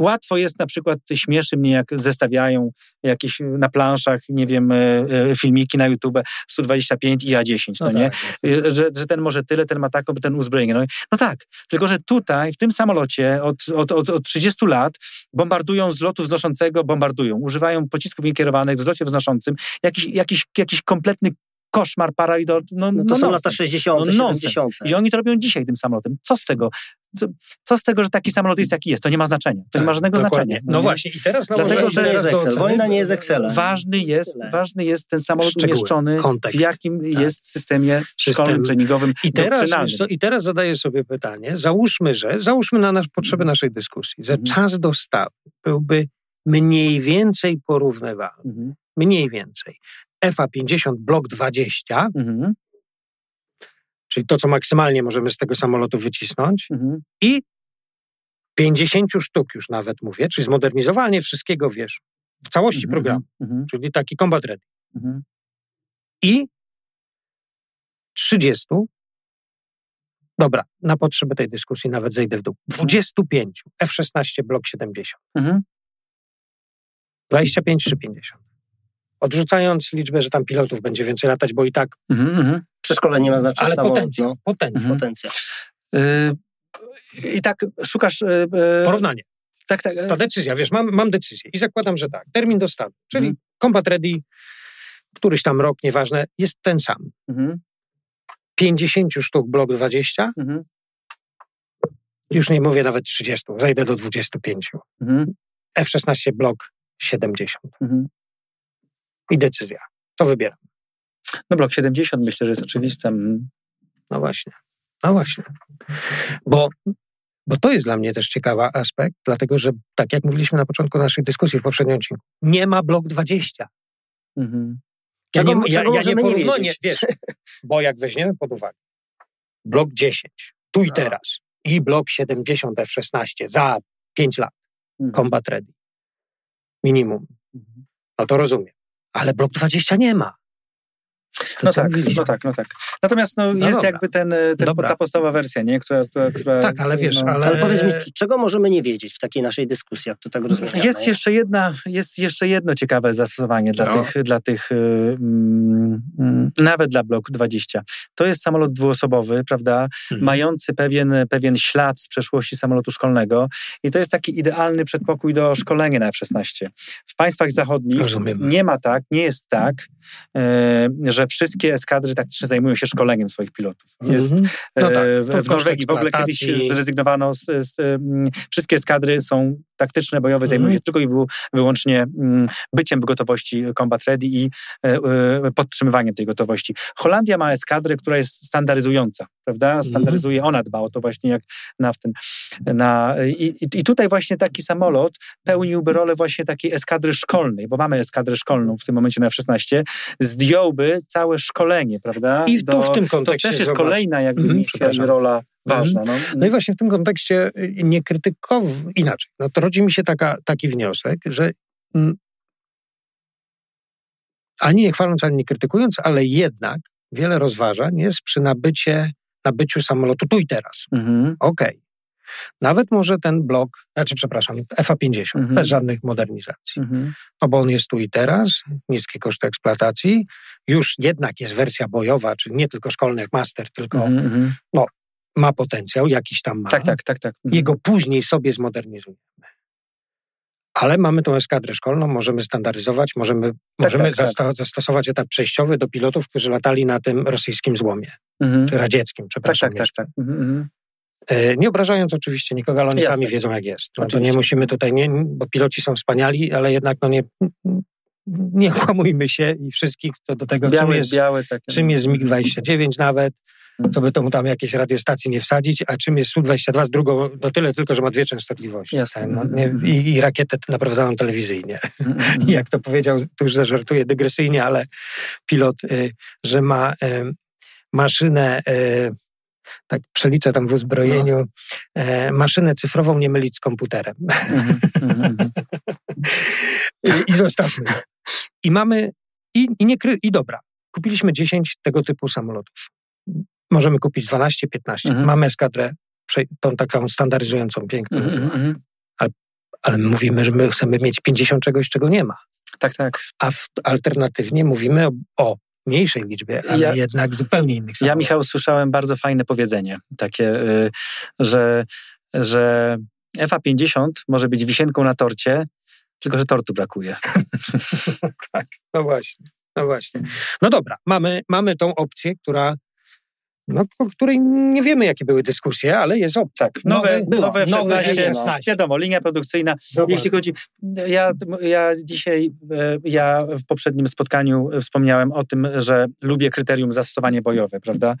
Łatwo jest na przykład, śmieszy mnie, jak zestawiają jakieś na planszach, nie wiem, e, e, filmiki na YouTube 125 i A10, no, no nie? Tak, e, że, że ten może tyle, ten ma taką, ten uzbrojenie. No, no tak, tylko że tutaj, w tym samolocie od, od, od, od 30 lat bombardują z lotu wznoszącego, bombardują, używają pocisków niekierowanych w zlocie wznoszącym, jakiś, jakiś, jakiś kompletny koszmar, parador. No, no to no są lata 60., no 70. I oni to robią dzisiaj tym samolotem. Co z tego? Co, co, z tego, że taki samolot jest jaki jest? To nie ma znaczenia. To tak, nie ma żadnego dokładnie. znaczenia. No, no właśnie i teraz Dlatego, że jest Excel. Wojna nie jest Excel. Ważny jest, ważny jest ten samolot Szczegóły, umieszczony kontekst. w jakim tak. jest systemie szkolnym, treningowym, I teraz, I teraz zadaję sobie pytanie, załóżmy, że, załóżmy na nasz, potrzeby mhm. naszej dyskusji, że mhm. czas dostawy byłby mniej więcej porównywalny. Mhm. Mniej więcej. FA50 Block 20, mhm. czyli to, co maksymalnie możemy z tego samolotu wycisnąć, mhm. i 50 sztuk już nawet mówię, czyli zmodernizowanie wszystkiego, wiesz, w całości mhm. programu, mhm, czyli taki combat ready. Mhm. I 30, dobra, na potrzeby tej dyskusji nawet zejdę w dół, 25 F-16 Block 70. 25 czy 50. Odrzucając liczbę, że tam pilotów będzie więcej latać, bo i tak. Mhm, mhm. Przeszkolenie ma znaczenie. Ale samo, potencjał. No. Potencjał. Mhm. potencjał. Yy, I tak szukasz. Yy, Porównanie. Tak, tak. Ta decyzja, wiesz, mam, mam decyzję i zakładam, że tak. Termin dostawy, czyli mhm. Combat Ready, któryś tam rok, nieważne, jest ten sam. Mhm. 50 sztuk blok 20. Mhm. Już nie mówię nawet 30, zajdę do 25. Mhm. F-16 blok 70. Mhm i decyzja. To wybieram. No blok 70 myślę, że jest oczywistym. No właśnie. No właśnie. Bo, bo to jest dla mnie też ciekawy aspekt, dlatego że tak jak mówiliśmy na początku naszej dyskusji w poprzednim odcinku, nie ma blok 20. Mhm. Ja nie, ja, ja nie porównuję, nie, wiesz, bo jak weźmiemy pod uwagę blok 10, tu i no. teraz, i blok 70 F16 za 5 lat, mhm. combat ready, minimum, mhm. no to rozumiem ale blok 20 nie ma. No tak, no tak, no tak. Natomiast no, No jest dobra. jakby ten, ten, Dobra. ta podstawowa wersja, nie? Która, która, która, Tak, ale wiesz, no, ale- Ale powiedz mi, czego możemy nie wiedzieć w takiej naszej dyskusji, jak to tak rozmawiamy? Jest jeszcze, jedna, jest jeszcze jedno ciekawe zastosowanie dla No. tych, dla tych mm, mm, nawet dla Block 20. To jest samolot dwuosobowy, prawda, Mhm. mający pewien, pewien ślad z przeszłości samolotu szkolnego i to jest taki idealny przedpokój do szkolenia na F-16. W państwach zachodnich Rozumiem. nie ma tak, nie jest tak, e, że wszystkie eskadry taktyczne zajmują się szkoleniem swoich pilotów. Jest, Mhm. No tak, e, to w Norwegii w ogóle kiedyś zrezygnowano z, z wszystkie eskadry są taktyczne, bojowe, zajmują Mhm. się tylko i wy, wyłącznie mm, byciem w gotowości combat ready i e, e, podtrzymywaniem tej gotowości. Holandia ma eskadrę, która jest standaryzująca, prawda? Mhm. Standaryzuje, ona dba o to właśnie jak na w ten, na, i, i- tutaj właśnie taki samolot pełniłby rolę właśnie takiej eskadry szkolnej, bo mamy eskadrę szkolną w tym momencie na F-16, zdjąłby całe szkolenie, prawda? I tu w tym to kontekście też jest zobacz. kolejna jakby Mhm, misja i rola ważna. No. No i właśnie w tym kontekście y, nie krytykow... inaczej. No to rodzi mi się taka, taki wniosek, że ani nie chwaląc, ani nie krytykując, ale jednak wiele rozważań jest przy nabycie, nabyciu samolotu tu i teraz. Mhm. Okej. Nawet może ten blok, znaczy przepraszam, FA-50, Mhm. bez żadnych modernizacji. Mhm. No bo on jest tu i teraz, niskie koszty eksploatacji, już jednak jest wersja bojowa, czyli nie tylko szkolny jak master, tylko Mhm. Mhm. ma potencjał, jakiś tam ma. Tak, tak, tak, tak. Mhm. Jego później sobie zmodernizujemy. Ale mamy tą eskadrę szkolną, możemy standaryzować, możemy, możemy tak, tak. zasta- zastosować etap przejściowy do pilotów, którzy latali na tym rosyjskim złomie, Mhm. czy radzieckim, Tak, przepraszam. tak, tak, jeszcze. tak. Mhm. Mhm. E, Nie obrażając oczywiście nikogo, ale oni Jasne. sami wiedzą, jak jest. No to nie musimy tutaj, nie, bo piloci są wspaniali, ale jednak no nie, nie kłamujmy się i wszystkich co do tego, czym jest, jest biały. Tak. czym jest MiG-29 nawet, co by tomu tam jakieś radiostacji nie wsadzić, a czym jest Su-22 z drugą, no tyle tylko, że ma dwie częstotliwości. Jasne. No, nie, i, I rakietę naprawdzaną telewizyjnie. Mhm. Mhm. I jak to powiedział, tu już zażartuję dygresyjnie, ale pilot, y, że ma y, maszynę, y, tak przeliczę tam w uzbrojeniu, y, maszynę cyfrową nie mylić z komputerem. Mhm. Mhm. I, i zostawmy. I mamy, i, i, nie i dobra, kupiliśmy 10 tego typu samolotów. Możemy kupić 12, 15. Mhm. Mamy eskadrę, tą taką standaryzującą, piękną, Mhm. Mhm. ale my mówimy, że my chcemy mieć 50 czegoś, czego nie ma. Tak, tak. A w, alternatywnie mówimy o, o mniejszej liczbie, ale Ja- jednak zupełnie innych Ja, samolotów. Michał, słyszałem bardzo fajne powiedzenie, takie, y, że, że FA50 może być wisienką na torcie, tylko że tortu brakuje. No właśnie, no właśnie. No dobra, mamy, mamy tą opcję, która, no, o której nie wiemy, jakie były dyskusje, ale jest opcja. Tak, nowe, nowe Nowe F-16, F-16. wiadomo, linia produkcyjna. Zobacz. Jeśli chodzi, ja, ja dzisiaj, e, ja w poprzednim spotkaniu wspomniałem o tym, że lubię kryterium zastosowanie bojowe, prawda?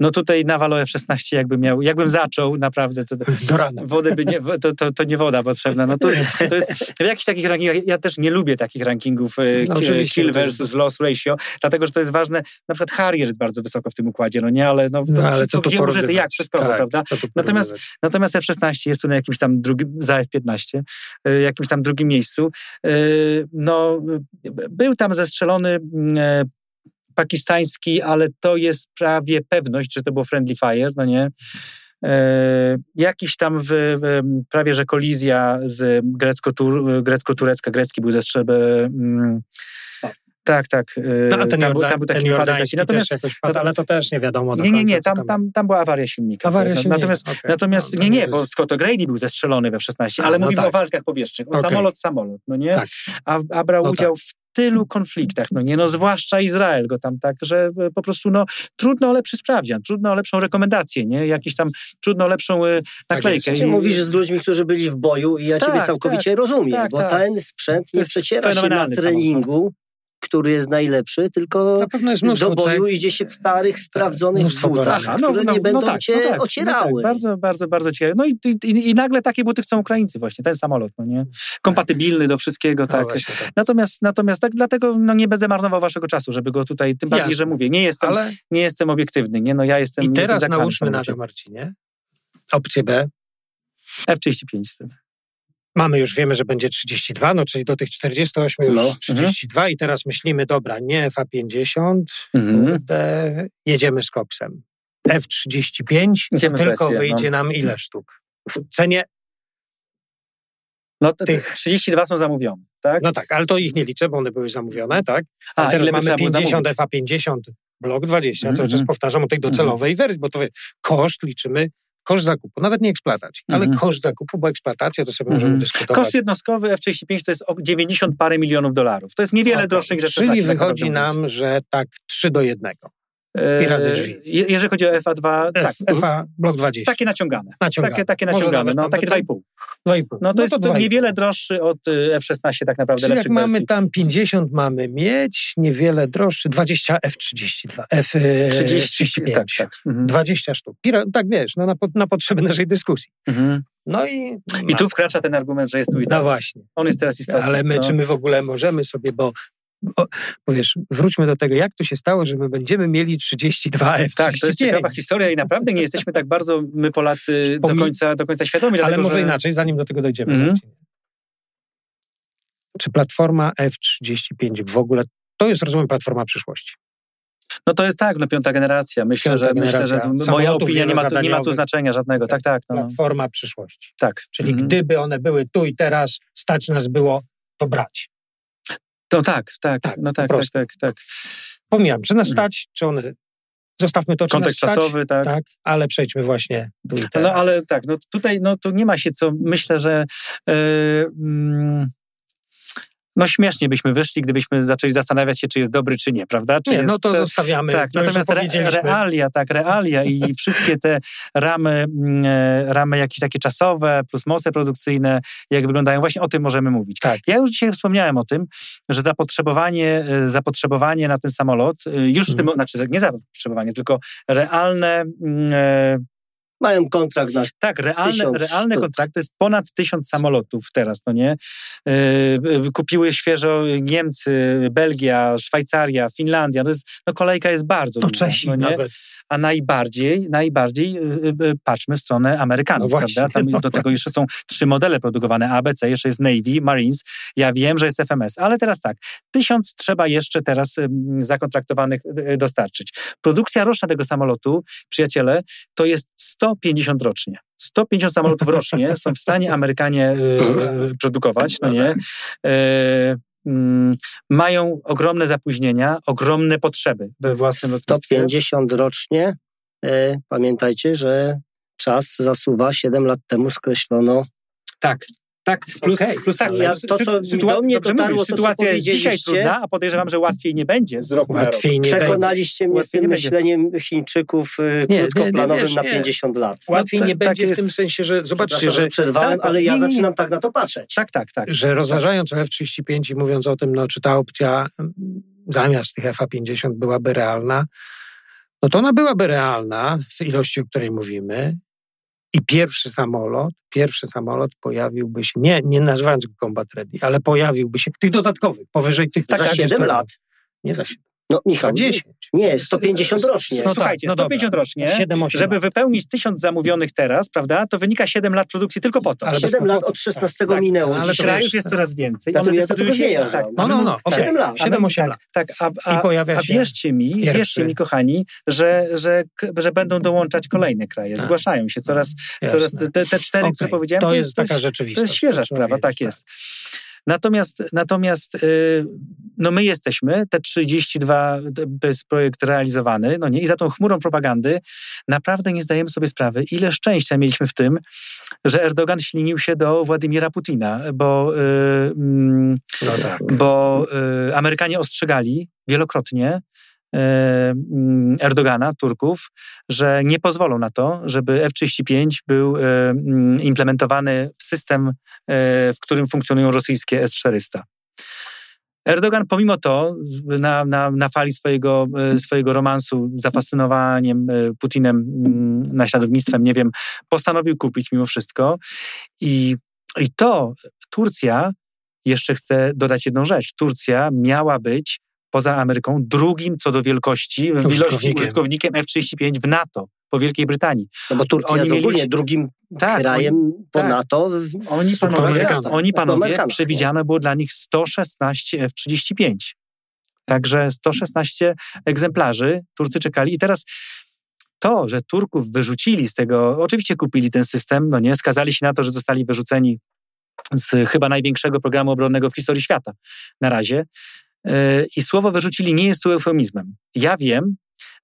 No tutaj na Walo F-16 jakby miał, jakbym zaczął naprawdę, to Do rana. wodę by nie, to, to, to nie woda potrzebna. No to, to jest w jakichś takich rankingach, ja też nie lubię takich rankingów e, No kill versus loss ratio, dlatego, że to jest ważne, na przykład Harrier jest bardzo wysoko w tym układzie, no nie, ale no, No, ale wszystko, co gdzie użyte, jak wszystko, Tak, prawda? Natomiast-? Natomiast F-16 jest tu na jakimś tam drugim, za F-15, y, jakimś tam drugim miejscu. Y, No, był tam zestrzelony mm, e, pakistański, ale to jest prawie pewność, że to było friendly fire, no nie? E, Jakiś tam w, w, prawie, że kolizja z grecko-tur, grecko-turecka, grecki był zestrzelony. mm, Tak, tak. y, No, a ten, tam, Jordan, tam był taki ten wypadek jordański taki. Natomiast, też jakoś padł, ale to też nie wiadomo do nie, nie, nie, tam, tam, tam była awaria silnika. Awaria No, silnika, Natomiast, okej. natomiast No, nie, nie, to bo Scott O'Grady był zestrzelony we F-16, A, ale no mówimy tak. o walkach powietrznych, o Okej. samolot, samolot, no nie? Tak. A, a brał No udział w tylu konfliktach, no nie, no zwłaszcza Izrael go tam tak, że e, po prostu no trudno o lepszy sprawdzian, trudno o lepszą rekomendację, nie? Jakiś tam trudno o lepszą e, naklejkę. jest. Ty I- mówisz z ludźmi, którzy byli w boju i ja Tak, ciebie całkowicie tak, rozumiem, tak, bo tak. ten sprzęt nie przeciera się na treningu, który jest najlepszy, tylko Na pewno jest mnóstwo do boju cech. idzie się w starych, sprawdzonych mnóstwo butach. Aha, no, które no, nie no będą tak, cię no tak, ocierały. No tak, bardzo, bardzo, bardzo ciekawe. No i, i, i nagle takie buty chcą Ukraińcy właśnie, ten samolot, no nie? Kompatybilny do wszystkiego, No tak. właśnie, tak. Natomiast, natomiast tak, dlatego no, nie będę marnował waszego czasu, żeby go tutaj, tym bardziej, Jasne. że mówię, nie jestem, Ale nie jestem obiektywny, nie? No ja jestem i jestem teraz w nałóżmy na to, Marcinie, opcję B. F-35 z tym. Mamy już, wiemy, że będzie 32, no czyli do tych 48 już No, 32 i teraz myślimy, dobra, nie FA50, Mhm. jedziemy z koksem. F35, Idziemy tylko kwestię, no. wyjdzie nam ile sztuk? W cenie, No te, Tych- 32 są zamówione, tak? no tak, ale to ich nie liczę, bo one były zamówione, tak? A, A, teraz mamy trzeba było 50 zamówić? FA50, blok 20, Mhm, cały czas mhm. powtarzam o tej docelowej wersji, bo to koszt liczymy, koszt zakupu, nawet nie eksploatacji, ale Mhm. koszt zakupu, bo eksploatacja to sobie Mhm. możemy dyskutować. Koszt jednostkowy F35 to jest o 90 parę milionów dolarów. To jest niewiele Okej, droższy niż Czyli F16, tak wychodzi nam, że tak 3 do 1. mówiąc. i razy E, drzwi. je- Jeżeli chodzi o FA2, tak. FA blok 20. Takie naciągane. naciągane. Takie, takie naciągane, no takie do 2,5. 2,5. No to jest dwa i niewiele pół. droższy od y, F16 tak naprawdę Czyli jak mamy wersji. tam 50 mamy mieć, niewiele droższy, 20 F32, F35. tak, tak. Mhm. 20 sztuk. Tak wiesz, no na, na potrzeby naszej dyskusji. Mhm. No i... I tu wkracza ten argument, że jest tu i No teraz. właśnie. On jest teraz istotny. Ale my, no. czy my w ogóle możemy sobie, bo, bo, bo wiesz, wróćmy do tego, jak to się stało, że my będziemy mieli 32 F35. Tak, to jest ciekawa historia i naprawdę nie jesteśmy tak bardzo, my Polacy, do końca, do końca świadomi. Ale dlatego, może że... inaczej, zanim do tego dojdziemy. Marcinie. Czy platforma F35 w ogóle, to jest, rozumiem, platforma przyszłości. No to jest tak, no piąta generacja. Myślę, Piąta że, myślę, że generacja moja opinia nie ma, tu, nie ma tu znaczenia żadnego. Tak, tak. No, no. Platforma przyszłości. tak. Czyli Mhm. gdyby one były tu i teraz, stać nas było to brać. To tak, tak, Tak, no tak, tak, tak, tak. Pomijam, czy nas stać, czy one... Zostawmy to, czy Kontekst stać, czasowy, tak. tak, ale przejdźmy właśnie teraz. No ale tak, no tutaj no, tu nie ma się co, myślę, że yy, mm, no śmiesznie byśmy wyszli, gdybyśmy zaczęli zastanawiać się, czy jest dobry, czy nie, prawda? Czy Nie, jest, no to zostawiamy. Tak, to natomiast re, realia, tak, realia i wszystkie te ramy, mm, e, ramy jakieś takie czasowe, plus moce produkcyjne, jak wyglądają, właśnie o tym możemy mówić. Tak. Ja już dzisiaj wspomniałem o tym, że zapotrzebowanie, e, zapotrzebowanie na ten samolot, e, już w tym, Mhm. znaczy nie zapotrzebowanie, tylko realne, mm, Mają kontrakt na tak, realne, Tysiąc realne kontrakty to jest ponad tysiąc samolotów teraz, no nie? Yy, yy, kupiły świeżo Niemcy, Belgia, Szwajcaria, Finlandia. No, jest, no kolejka jest bardzo To długa, Czesi no nie? nawet. A najbardziej, najbardziej yy, yy, patrzmy w stronę Amerykanów, No właśnie, prawda? Tam no do tego jeszcze są trzy modele produkowane, ABC, jeszcze jest Navy, Marines, ja wiem, że jest FMS, ale teraz tak, tysiąc trzeba jeszcze teraz zakontraktowanych dostarczyć. Produkcja roczna tego samolotu, przyjaciele, to jest 150 rocznie. 150 samolotów rocznie są w stanie Amerykanie y, y, produkować, no nie? Y, mm, mają ogromne zapóźnienia, ogromne potrzeby we własnym lotnictwie. 150 rocznie. E, Pamiętajcie, że czas zasuwa. 7 lat temu skreślono. Tak. Tak, plus, Okej, plus tak, ja, to, co do mnie dotarło, mówisz, to, co sytuacja jest dzisiaj trudna, a podejrzewam, że łatwiej nie będzie z roku na rok. Łatwiej nie będzie. Przekonaliście mnie z Łatwiej tym nie będzie. myśleniem Chińczyków Nie, nie, nie, krótkoplanowym wiesz, na nie. 50 lat. Łatwiej No, nie tak będzie w jest. tym sensie, że zobaczcie, że, że przerwałem, tak, ale ja nie, nie, nie. zaczynam tak na to patrzeć. Tak, tak, tak. że rozważając o F-35 i mówiąc o tym, no, czy ta opcja zamiast tych FA-50 byłaby realna, no to ona byłaby realna w ilości, o której mówimy. I pierwszy samolot, pierwszy samolot pojawiłby się, nie, nie nazywając go Combat Ready, ale pojawiłby się tych dodatkowych, powyżej tych Za tak, 7 lat. Nie za 7, No Michał, 10. nie, 150 rocznie. No, tak, Słuchajcie, no 150 dobra. rocznie, 7, 8 żeby lat. wypełnić tysiąc zamówionych teraz, prawda, to wynika 7 lat produkcji tylko po to. Ale bez 7 lat od 16 Tak, minęło. ale to krajów wiesz, jest coraz więcej. One ja tego się- tak, No, no, no, okej. 7 lat. 7, 8 lat. Tak, a, a, I pojawia a się wierzcie mi, pierwszy. wierzcie mi, kochani, że, że, że będą dołączać kolejne kraje. Tak. Zgłaszają się coraz, Jasne. coraz te, te cztery, które Okej, powiedziałem. To jest taka to rzeczywistość. to jest świeża sprawa, tak jest. Natomiast, natomiast yy, no my jesteśmy, te 32, to- jest projekt realizowany, no nie, i za tą chmurą propagandy naprawdę nie zdajemy sobie sprawy, ile szczęścia mieliśmy w tym, że Erdogan ślinił się do Władimira Putina, bo, yy, mm, No tak. bo y, Amerykanie ostrzegali wielokrotnie y, Erdogana, Turków, że nie pozwolą na to, żeby F-35 był y, mm, implementowany w system, y, w którym funkcjonują rosyjskie S-400. Erdogan pomimo to na, na, na fali swojego, swojego romansu, zafascynowaniem Putinem, mm, naśladownictwem, nie wiem, postanowił kupić mimo wszystko i, i to Turcja jeszcze chcę dodać jedną rzecz. Turcja miała być poza Ameryką drugim co do wielkości, ilości Użytkownikiem. użytkownikiem F-35 w NATO. po Wielkiej Brytanii. No bo Turcja Oni jest mieli- ogólnie drugim Tak, krajem po tak. NATO. w- Oni panowie, oni panowie Amerykanach, przewidziane było dla nich 116 F-35. Także 116 egzemplarzy Turcy czekali. I teraz to, że Turków wyrzucili z tego, oczywiście kupili ten system, no nie, skazali się na to, że zostali wyrzuceni z chyba największego programu obronnego w historii świata na razie. I słowo wyrzucili nie jest tu eufemizmem. Ja wiem,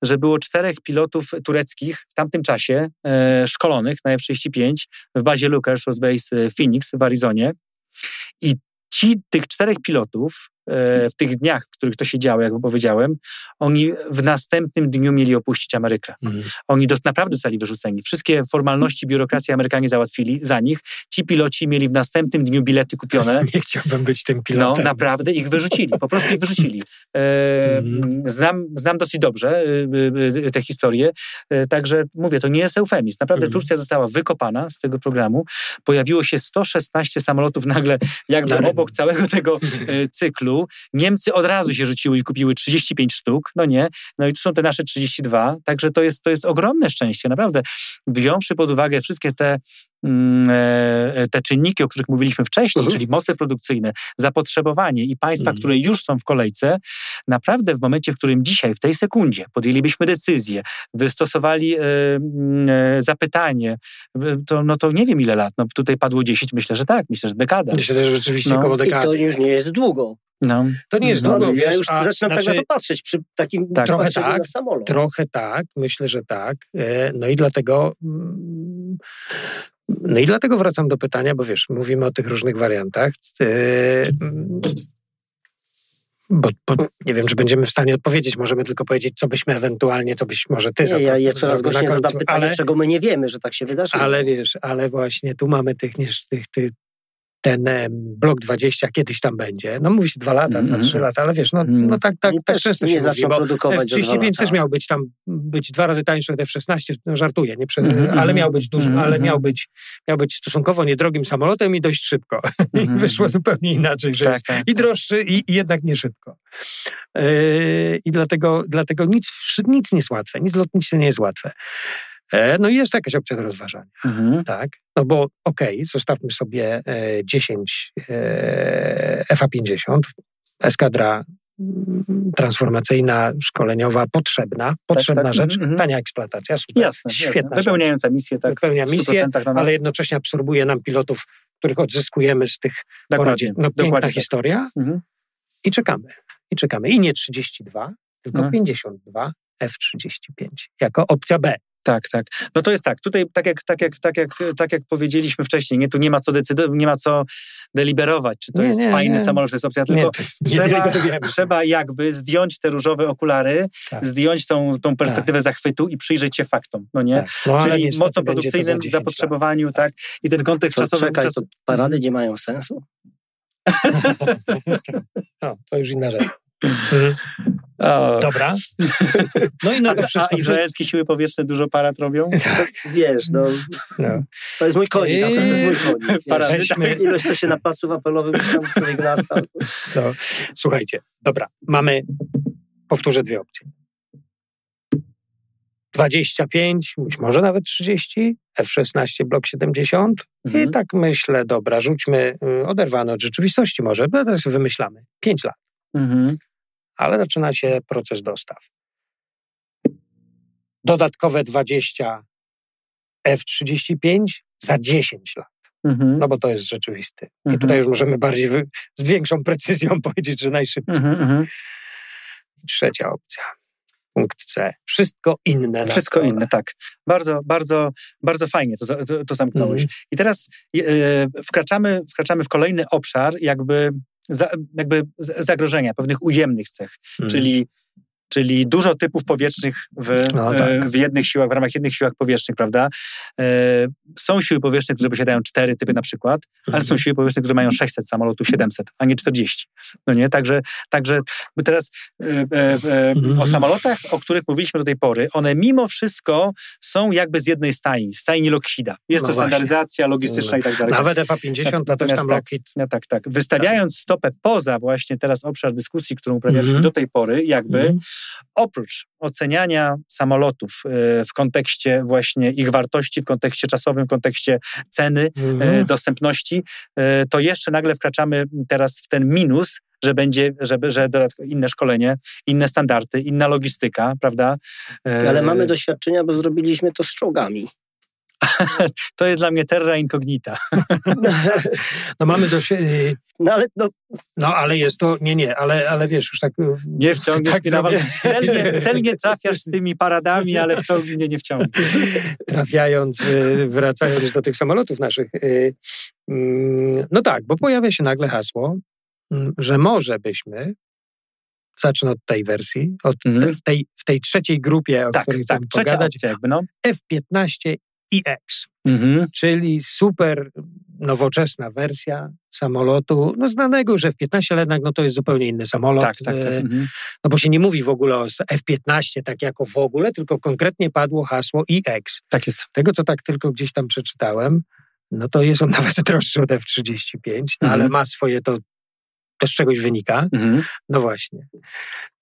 że było czterech pilotów tureckich w tamtym czasie e, szkolonych na F-35 w bazie Lucas Air Base e, Phoenix w Arizonie. I ci, tych czterech pilotów w tych dniach, w których to się działo, jak powiedziałem, oni w następnym dniu mieli opuścić Amerykę. Mhm. Oni dos- naprawdę zostali wyrzuceni. Wszystkie formalności biurokracji Amerykanie załatwili za nich. Ci piloci mieli w następnym dniu bilety kupione. Nie chciałbym być tym No, pilotem. naprawdę ich wyrzucili, po prostu ich wyrzucili. E, Mhm. znam, znam dosyć dobrze e, e, tę historię, e, także mówię, to nie jest eufemizm. Naprawdę Mhm. Turcja została wykopana z tego programu. Pojawiło się 116 samolotów nagle jakby obok całego tego e, Niemcy od razu się rzuciły i kupiły 35 sztuk, no nie, no i tu są te nasze 32, także to jest, to jest ogromne szczęście, naprawdę. Wziąwszy pod uwagę wszystkie te mm, e, te czynniki, o których mówiliśmy wcześniej, Mhm. czyli moce produkcyjne, zapotrzebowanie i państwa, Mhm. które już są w kolejce, naprawdę w momencie, w którym dzisiaj, w tej sekundzie podjęlibyśmy decyzję, wystosowali e, mm, e, zapytanie, e, to, no to nie wiem ile lat, no tutaj padło 10, myślę, że tak, myślę, że dekada. Myślę, że rzeczywiście No. koło I to dekady. już nie jest długo. No. To nie jest No, długo, ja wiesz, już a, zaczynam tak znaczy, na to patrzeć przy takim Tak. Trochę tak, na samolot. Trochę tak, myślę, że tak. E, No i dlatego. mm, No i dlatego wracam do pytania, bo wiesz, mówimy o tych różnych wariantach. e, Bo, bo nie wiem, czy będziemy w stanie odpowiedzieć. Możemy tylko powiedzieć, co byśmy ewentualnie, co byś może ty Nie, ja, ja coraz głośniej zadam pytanie, ale, czego my nie wiemy, że tak się wydarzyło. ale wiesz, ale właśnie tu mamy tych, tych, tych ten blok 20 kiedyś tam będzie. No mówi się dwa lata, Mhm. dwa, trzy lata, ale wiesz, no, Mhm. no tak, tak, tak często się mówi, bo produkować za dwa F-35 też miał być tam, być dwa razy tańszy od F-16, no żartuję, nie prze, Mhm, ale mhm. miał być duży, Mhm, ale mhm. miał być, miał być stosunkowo niedrogim samolotem i dość szybko. I Mhm. wyszło zupełnie inaczej, że Tak, tak. i droższy, i, i jednak nie szybko. Yy, I dlatego, dlatego nic, nic nie jest łatwe, nic lotnicze nie jest łatwe. E, No i jest jakaś opcja do rozważania, Mhm. tak? No bo okej, zostawmy sobie e, 10 e, FA-50, eskadra mm, transformacyjna, szkoleniowa, potrzebna, potrzebna tak, rzecz, mhm, mhm. tania eksploatacja, super, Jasne, świetna jasne. Wypełniająca misję, tak. Wypełnia misję, 100% ale jednocześnie absorbuje nam pilotów, których odzyskujemy z tych poradzie. No piękna dokładnie tak. historia Mhm. i czekamy. I czekamy. I nie 32, tylko No. 52 F-35 jako opcja B. Tak, tak. No to jest tak. Tutaj, tak jak, tak jak, tak jak, tak jak powiedzieliśmy wcześniej, nie, tu nie ma co decydować, nie ma co deliberować, czy to Nie, jest nie, fajny nie. samolot, czy to jest opcja, Nie, tylko trzeba, trzeba jakby zdjąć te różowe okulary, Tak. zdjąć tą, tą perspektywę zachwytu i przyjrzeć się faktom, no nie? Tak. No, ale Czyli mocno za produkcyjnym 10 lat. zapotrzebowaniu, tak? I ten kontekst To czasowy... czekaj, czas... to parady nie mają sensu? No, to już inna rzecz. Mhm. O. Dobra. No i na to A, a wszystko... izraelskie siły powietrzne dużo parad robią? Wiesz, no, No. to jest mój konik, akurat to jest mój konik. Parady, Weźmy- Ilość, co się na placu wapelowym gdzieś tam człowiek nastał. No. Słuchajcie, dobra, mamy, powtórzę dwie opcje. 25, być może nawet 30, F-16 blok 70 Mhm. i tak myślę, dobra, rzućmy y, oderwane od rzeczywistości może, bo teraz wymyślamy. 5 lat, Mhm. Ale zaczyna się proces dostaw. Dodatkowe 20 F-35 za 10 lat. Mhm. No bo to jest rzeczywisty. I Mhm. tutaj już możemy bardziej wy, z większą precyzją powiedzieć, że najszybciej. Mhm. Mhm. Trzecia opcja. Punkt C. Wszystko inne. Wszystko inne, tak. Bardzo, bardzo, bardzo fajnie to, to, to zamknąłeś. Mhm. I teraz e, wkraczamy, wkraczamy w kolejny obszar jakby, za, jakby zagrożenia, pewnych ujemnych cech, Mhm. czyli, czyli dużo typów powietrznych w, No e, tak. w jednych siłach, w ramach jednych siłach powietrznych, prawda? E, są siły powietrzne, które posiadają cztery typy na przykład, ale Mhm. są siły powietrzne, które mają 600 samolotów, 700, a nie 40. No nie? Także, także my teraz e, Mhm. o samolotach, o których mówiliśmy do tej pory, one mimo wszystko są jakby z jednej stajni, stajni Lockheeda. Jest No to właśnie. standaryzacja logistyczna i tak dalej. Nawet FA50 to też Natomiast tam tak. No tak, tak. Wystawiając stopę poza właśnie teraz obszar dyskusji, którą uprawialiśmy Mhm. do tej pory, jakby. Oprócz oceniania samolotów w kontekście właśnie ich wartości, w kontekście czasowym, w kontekście ceny, mhm. dostępności, to jeszcze nagle wkraczamy teraz w ten minus, że będzie, żeby, że inne szkolenie, inne standardy, inna logistyka, prawda? Ale mamy doświadczenia, bo zrobiliśmy to z czołgami. to jest dla mnie terra incognita. no mamy do no ale, no. no ale jest to, nie, nie, ale, ale wiesz, już tak... Nie wciągniesz tak celnie, celnie trafiasz z tymi paradami, ale wciągnij mnie nie wciągniesz. Trafiając, y, wracając do tych samolotów naszych. Y, mm, no tak, bo pojawia się nagle hasło, mm, że może byśmy zacznę od tej wersji, od mm. tej, w tej trzeciej grupie, o tak, której tak, chcemy pogadać, opcja jakby, no. F-15 EX, mhm. czyli super nowoczesna wersja samolotu, no znanego już F-15, ale jednak no to jest zupełnie inny samolot. Tak, tak, tak. E, mhm. No bo się nie mówi w ogóle o F-15 tak jako w ogóle, tylko konkretnie padło hasło EX. Tak jest. Tego, co tak tylko gdzieś tam przeczytałem, no to jest on nawet droższy od F-35, no mhm. ale ma swoje to to z czegoś wynika. Mhm. No właśnie.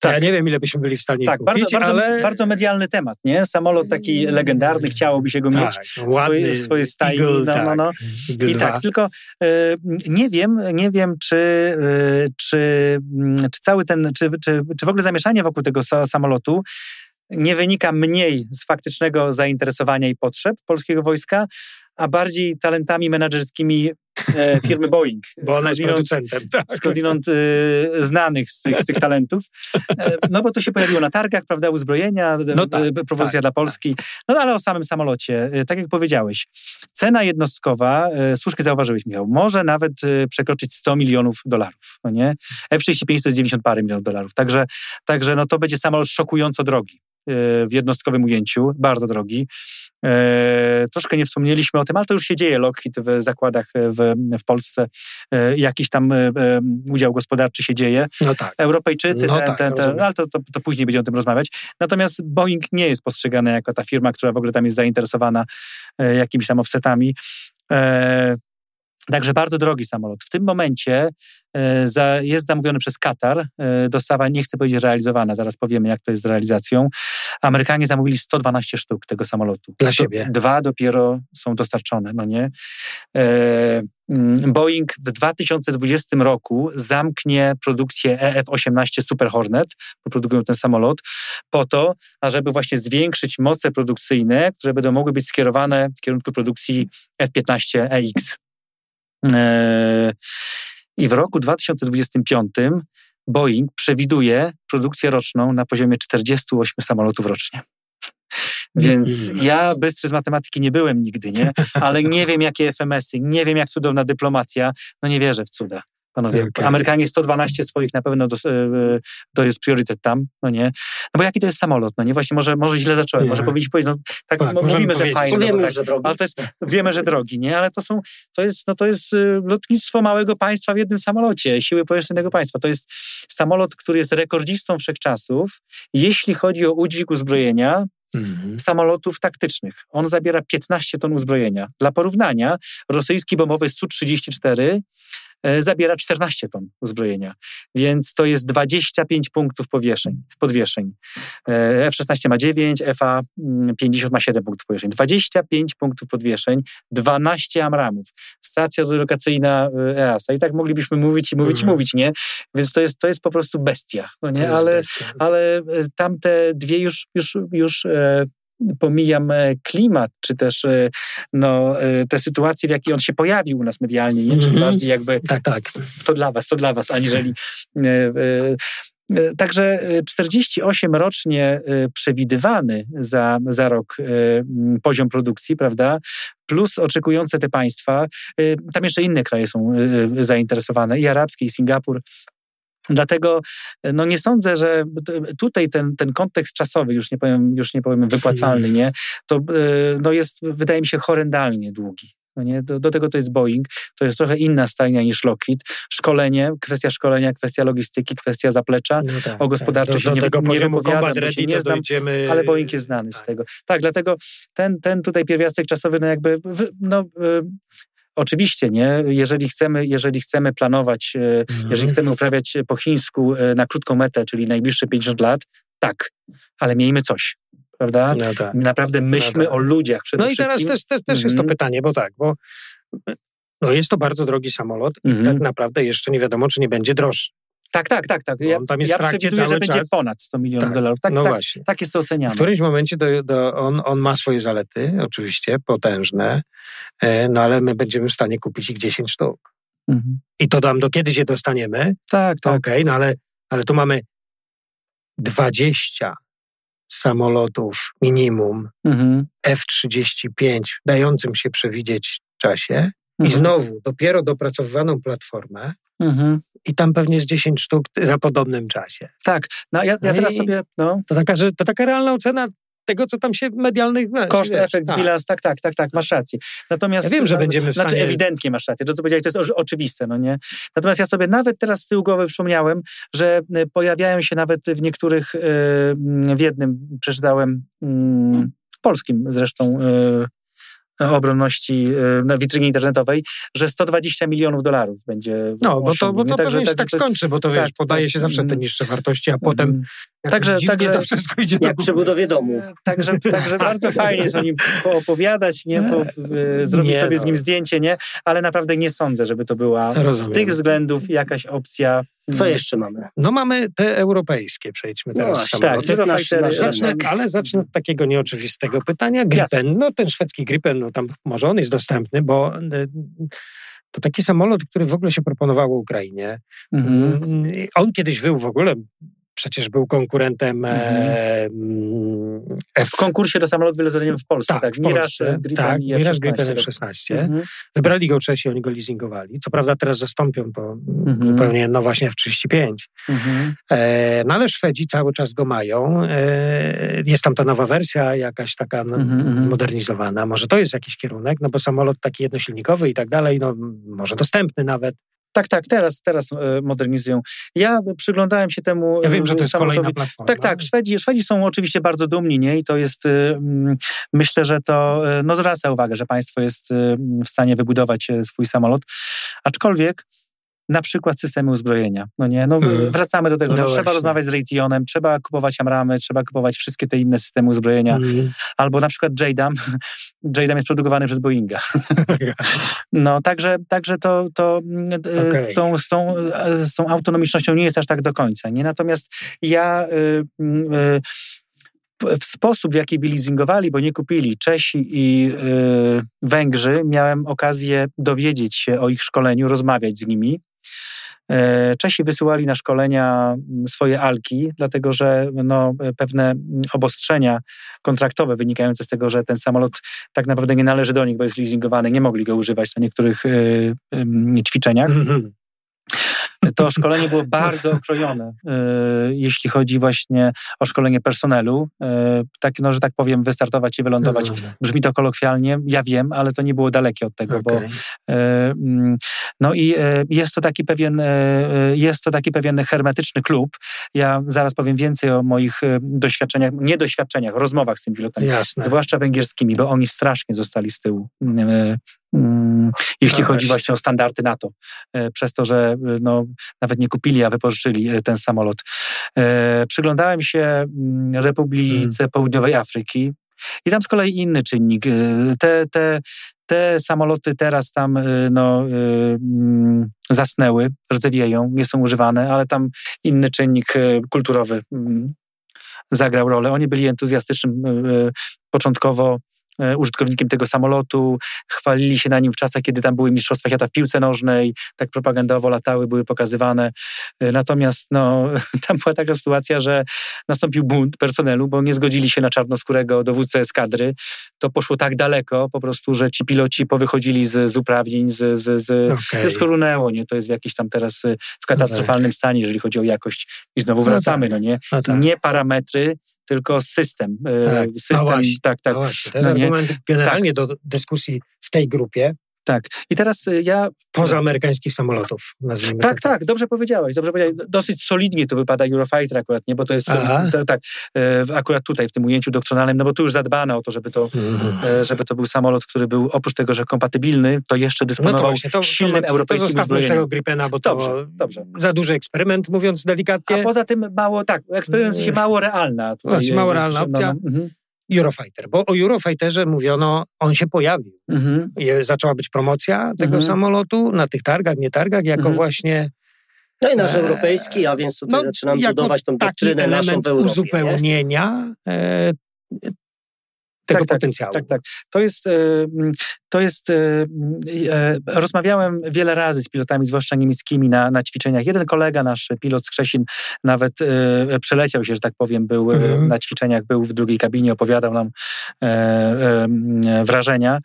Tak. Ja nie wiem, ile byśmy byli w stanie tak, kupić, bardzo, ale... bardzo, bardzo medialny temat, nie? Samolot taki mm. legendarny, chciałoby się go tak, mieć no, ładny, w swojej stai. Eagle, no, no, no. Tak, I tak, tylko y, nie wiem, nie wiem, czy, y, czy, y, czy cały ten, czy, czy, czy w ogóle zamieszanie wokół tego samolotu nie wynika mniej z faktycznego zainteresowania i potrzeb polskiego wojska, a bardziej talentami menedżerskimi e, firmy Boeing. Bo ona jest producentem. Tak. Skądinąd e, znanych z tych, z tych talentów. E, no bo to się pojawiło na targach, prawda, uzbrojenia, no tak, propozycja tak, dla Polski. Tak. No ale o samym samolocie, tak jak powiedziałeś, cena jednostkowa, słusznie zauważyłeś Michał, może nawet przekroczyć 100 milionów dolarów, no nie? F-35 to jest 90 parę milionów dolarów, także, także no to będzie samolot szokująco drogi w jednostkowym ujęciu, bardzo drogi. E, troszkę nie wspomnieliśmy o tym, ale to już się dzieje. Lockheed w zakładach w, w Polsce, e, jakiś tam e, udział gospodarczy się dzieje. No tak. Europejczycy, no ten, tak, ten, ten, ale to, to, to, później będziemy o tym rozmawiać. Natomiast Boeing nie jest postrzegany jako ta firma, która w ogóle tam jest zainteresowana jakimiś tam offsetami. Także bardzo drogi samolot. W tym momencie e, jest zamówiony przez Katar. E, dostawa nie chcę powiedzieć realizowana, zaraz powiemy, jak to jest z realizacją. Amerykanie zamówili 112 sztuk tego samolotu. Dla siebie. Dwa dopiero są dostarczone, no nie? E, mm, Boeing w 2020 roku zamknie produkcję EF-18 Super Hornet, produkują ten samolot, po to, ażeby właśnie zwiększyć moce produkcyjne, które będą mogły być skierowane w kierunku produkcji F-15 EX. E, I w roku 2025 Boeing przewiduje produkcję roczną na poziomie 48 samolotów rocznie. Więc ja bystry z matematyki nie byłem nigdy, nie? Ale nie wiem, jakie FMS-y, nie wiem, jak cudowna dyplomacja. No nie wierzę w cuda. Panowie, okay. Amerykanie 112 swoich na pewno do, e, to jest priorytet tam, no nie? No bo jaki to jest samolot, no nie? Właśnie może, może źle zacząłem, nie. może powiedzieć, powiedzieć, no tak, tak mówimy, że fajnie, no wiemy, tak, że drogi. ale to jest, wiemy, że drogi, nie? Ale to są, to jest, no to jest y, lotnictwo małego państwa w jednym samolocie, siły powietrznego państwa. To jest samolot, który jest rekordzistą wszechczasów, jeśli chodzi o udźwig uzbrojenia, Mhm. samolotów taktycznych. On zabiera 15 ton uzbrojenia. Dla porównania, rosyjski bombowy Su-34 E, zabiera 14 ton uzbrojenia, więc to jest 25 punktów powieszeń, podwieszeń. E, F-16 ma 9, FA-50 ma 7 punktów powieszeń. 25 punktów podwieszeń, 12 Amramów, stacja lokacyjna EASA. I tak moglibyśmy mówić i mówić mhm. i mówić, nie? Więc to jest, to jest po prostu bestia, no nie? Ale, ale tamte dwie już, już, już e, pomijam e, klimat, czy też e, no, e, te sytuacje, w jakiej on się pojawił u nas medialnie, nie? Czyli mm-hmm. bardziej jakby tak, tak. to dla was, to dla was, aniżeli Także 48 rocznie przewidywany za, za rok poziom produkcji, prawda? Plus oczekujące te państwa. Tam jeszcze inne kraje są zainteresowane, i arabskie, i Singapur, Dlatego no nie sądzę, że tutaj ten, ten kontekst czasowy, już nie powiem, już nie powiem wypłacalny, nie, to e, no jest, wydaje mi się, horrendalnie długi. No nie? Do, do, tego to jest Boeing, to jest trochę inna stajnia niż Lockheed. Szkolenie, kwestia szkolenia, kwestia logistyki, kwestia zaplecza. No tak, o gospodarczość tak. do, do się nie, nie wypowiadam, bo się nie znam, dojdziemy... ale Boeing jest znany tak. z tego. Tak, dlatego ten, ten tutaj pierwiastek czasowy, no jakby no, e, Oczywiście, nie. Jeżeli chcemy, jeżeli chcemy planować, mhm. jeżeli chcemy uprawiać po chińsku e, na krótką metę, czyli najbliższe 50 lat, Tak, ale miejmy coś, prawda? No tak. Naprawdę myślmy tak. o ludziach przede No i teraz też, też, też jest to Mhm. pytanie, bo tak, bo no jest to bardzo drogi samolot i Mhm. tak naprawdę jeszcze nie wiadomo, czy nie będzie droższy. Tak, tak, tak. tak. Ja, on tam jest ja w przewiduję, że będzie czas. ponad 100 milionów Tak, dolarów. Tak, no tak, właśnie. tak jest to W oceniane. którymś momencie do, do, on, on ma swoje zalety, oczywiście, potężne, e, no ale my będziemy w stanie kupić ich 10 sztuk. Mhm. I to tam do kiedy się dostaniemy, Tak, tak. okej, no ale, ale tu mamy 20 samolotów minimum Mhm. F-35 w dającym się przewidzieć czasie i Mhm. znowu dopiero dopracowywaną platformę Mhm. I tam pewnie z 10 sztuk za podobnym czasie. Tak, no ja, ja No teraz sobie, no, To taka, że, to taka realna ocena tego, co tam się medialnych... koszt, wiesz, efekt, tak. bilans, tak, tak, tak, tak, masz rację. Natomiast, Ja wiem, że będziemy w Znaczy stanie- ewidentnie masz rację, to co powiedziałeś to jest oczywiste, no nie? Natomiast ja sobie nawet teraz z tyłu głowy przypomniałem, że y, pojawiają się nawet w niektórych, y, mm, w jednym przeczytałem, mm, polskim zresztą, y, obronności y, na witrynie internetowej, że 120 milionów dolarów będzie No, bo to, bo to pewnie się tak to- skończy, bo to tak, wiesz, podaje tak, się zawsze te mm. niższe wartości, a potem jakoś Także- dziwnie także- to wszystko idzie do Jak przy góry. budowie domu. Także, także bardzo fajnie jest o nim poopowiadać, nie? Po, e, zrobić Nie, sobie no. z nim zdjęcie, nie? Ale naprawdę nie sądzę, żeby to była z Rozumiem. tych względów jakaś opcja. Co jeszcze mamy? No mamy te europejskie, przejdźmy No teraz samoloty. tak, to jest nasz, nasz rynek. ale zacznę od takiego nieoczywistego pytania. Gripen, no ten szwedzki Gripen, no tam może on jest dostępny, bo y, to taki samolot, który w ogóle się proponowało Ukrainie. Mhm. Mm, On kiedyś był w ogóle, przecież był konkurentem e, Mhm. mm. W konkursie do samolotu wielozadaniowy w Polsce, Tak, tak. w. Gripen tak, i Mirage F-16. Gripen F-16. Mhm. Wybrali go Czesi, oni go leasingowali. Co prawda teraz zastąpią to Mhm. zupełnie, no właśnie F-35. Mhm. E, no ale Szwedzi cały czas go mają. E, jest tam ta nowa wersja, jakaś taka mhm. modernizowana. Może to jest jakiś kierunek, no bo samolot taki jednosilnikowy i tak dalej, no może dostępny nawet. Tak, tak, teraz, teraz e, modernizują. Ja przyglądałem się temu Ja wiem, że to e, jest kolejna platforma. Tak, tak. Szwedzi, Szwedzi są oczywiście bardzo dumni, nie? I to jest, y, mm, myślę, że to y, no, zwraca uwagę, że państwo jest y, w stanie wybudować y, swój samolot. Aczkolwiek na przykład systemy uzbrojenia. No nie, no Mhm. wracamy do tego. No No, trzeba rozmawiać z Raytheonem, trzeba kupować Amramy, trzeba kupować wszystkie te inne systemy uzbrojenia. Mm. Albo na przykład JDAM. JDAM jest produkowany przez Boeinga. No, także, także to, to e, Okej. z, tą, z, tą, e, z tą autonomicznością nie jest aż tak do końca. Nie? Natomiast ja y, mm, y, w sposób, w jaki byli leasingowali, bo nie kupili Czesi i y, Węgrzy, miałem okazję dowiedzieć się o ich szkoleniu, rozmawiać z nimi. E, Czesi wysyłali na szkolenia mm, swoje alki, dlatego że no, pewne mm, obostrzenia kontraktowe wynikające z tego, że ten samolot tak naprawdę nie należy do nich, bo jest leasingowany, nie mogli go używać na niektórych y, y, ćwiczeniach. Mhm. To szkolenie było bardzo okrojone, y, jeśli chodzi właśnie o szkolenie personelu. Y, tak, no, że tak powiem, wystartować i wylądować. Mhm. Brzmi to kolokwialnie, ja wiem, ale to nie było dalekie od tego, bo Okej. E, mm, No i e, jest to taki pewien, e, e, jest to taki pewien hermetyczny klub. Ja zaraz powiem więcej o moich e, doświadczeniach, nie doświadczeniach, rozmowach z tym pilotami, Jasne. zwłaszcza węgierskimi, bo oni strasznie zostali z tyłu. Jeśli chodzi właśnie. o standardy NATO, e, przez to, że e, no, nawet nie kupili, a wypożyczyli e, ten samolot. Przyglądałem się mm, Republice Południowej Afryki i tam z kolei inny czynnik. Te, te, te samoloty teraz tam no, mm, zasnęły, rdzewieją, nie są używane, ale tam inny czynnik kulturowy mm, zagrał rolę. Oni byli entuzjastycznym początkowo użytkownikiem tego samolotu, chwalili się na nim w czasach, kiedy tam były Mistrzostwa Świata w piłce nożnej, tak propagandowo latały, były pokazywane. Y, Natomiast no, tam była taka sytuacja, że nastąpił bunt personelu, bo nie zgodzili się na czarnoskórego dowódcę eskadry. To poszło tak daleko po prostu, że ci piloci powychodzili z, z uprawnień, z, z, z, to skorunęło, nie? To jest w jakiś tam teraz y, w katastrofalnym stanie, jeżeli chodzi o jakość. I znowu No wracamy, tak. no nie? No tak. Nie parametry, tylko system. y, Tak. System, właśnie. tak, tak. Właśnie, to jest No nie? argument generalnie do dyskusji w tej grupie. Tak. I teraz y, ja... Poza amerykańskich samolotów, nazwijmy tak. Tak, tak, dobrze powiedziałeś, dobrze powiedziałeś. Dosyć solidnie tu wypada Eurofighter akurat, nie? Bo to jest, to, tak, e, akurat tutaj w tym ujęciu doktrynalnym, no bo tu już zadbano o to, żeby to, mm. żeby to był samolot, który był oprócz tego, że kompatybilny, to jeszcze dysponował no to właśnie, to, silnym to, europejskim to zostawmy tego Gripena, bo to dobrze, dobrze. za duży eksperyment, mówiąc delikatnie. A poza tym mało, tak, eksperyment się mało realna. Tutaj, mało realna opcja. No, no, Eurofighter, bo o Eurofighterze mówiono, on się pojawił. Mhm. Zaczęła być promocja tego mhm. samolotu na tych targach, nie targach, jako mhm. właśnie no i nasz e, europejski, a więc tutaj no, zaczynam budować tą doktrynę naszą w Europie. uzupełnienia e, tego tak, tak, potencjału. Tak, tak. To jest, e, to jest e, e, rozmawiałem wiele razy z pilotami, zwłaszcza niemieckimi na, na ćwiczeniach. Jeden kolega, nasz pilot z Krzesin, nawet przeleciał się, że tak powiem, był mm. na ćwiczeniach, był w drugiej kabinie, opowiadał nam wrażenia.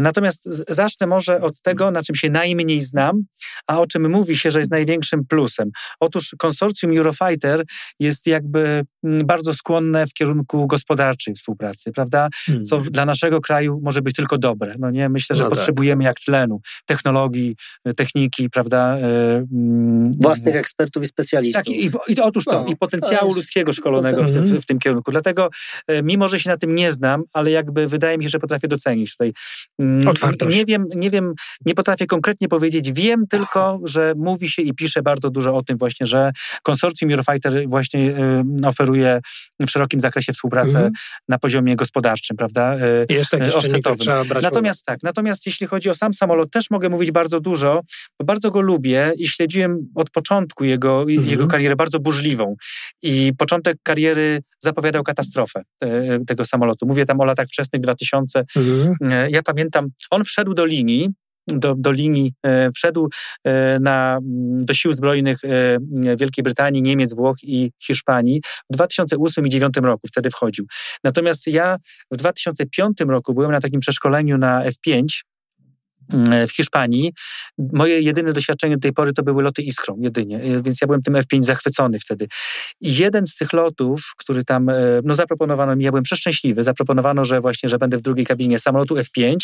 Natomiast zacznę może od tego, na czym się najmniej znam, a o czym mówi się, że jest największym plusem. Otóż konsorcjum Eurofighter jest jakby bardzo skłonne w kierunku gospodarczej współpracy, prawda? co hmm. dla naszego kraju może być tylko dobre. No nie, myślę, że no tak. potrzebujemy jak tlenu, technologii, e, techniki, prawda? E, mm, Własnych ekspertów i specjalistów. Tak, i, i otóż to, no, i potencjału to ludzkiego szkolonego w, w, w, tym kierunku. Dlatego, e, mimo że się na tym nie znam, ale jakby wydaje mi się, że potrafię docenić tutaj. Mm, Otwartość. Nie wiem, nie wiem, nie potrafię konkretnie powiedzieć, wiem tylko, że mówi się i pisze bardzo dużo o tym właśnie, że konsorcjum Eurofighter właśnie oferuje w szerokim zakresie współpracę mm. na poziomie gospodarczym prawda? Jest taki offsetowym. Natomiast tak, natomiast jeśli chodzi o sam samolot, też mogę mówić bardzo dużo, bo bardzo go lubię i śledziłem od początku jego, mhm. jego karierę bardzo burzliwą. I początek kariery zapowiadał katastrofę e, tego samolotu. Mówię tam o latach wczesnych 2000. Mhm. E, ja pamiętam, on wszedł do linii, do, do linii, e, wszedł e, na, do sił zbrojnych e, Wielkiej Brytanii, Niemiec, Włoch i Hiszpanii w 2008 i 2009 roku, wtedy wchodził. Natomiast ja w 2005 roku byłem na takim przeszkoleniu na F5 Mm, w Hiszpanii. Moje jedyne doświadczenie do tej pory to były loty Iskrą, jedynie, e, więc ja byłem tym F5 zachwycony wtedy. I jeden z tych lotów, który tam, e, no zaproponowano mi, ja byłem przeszczęśliwy, zaproponowano, że właśnie, że będę w drugiej kabinie samolotu F5,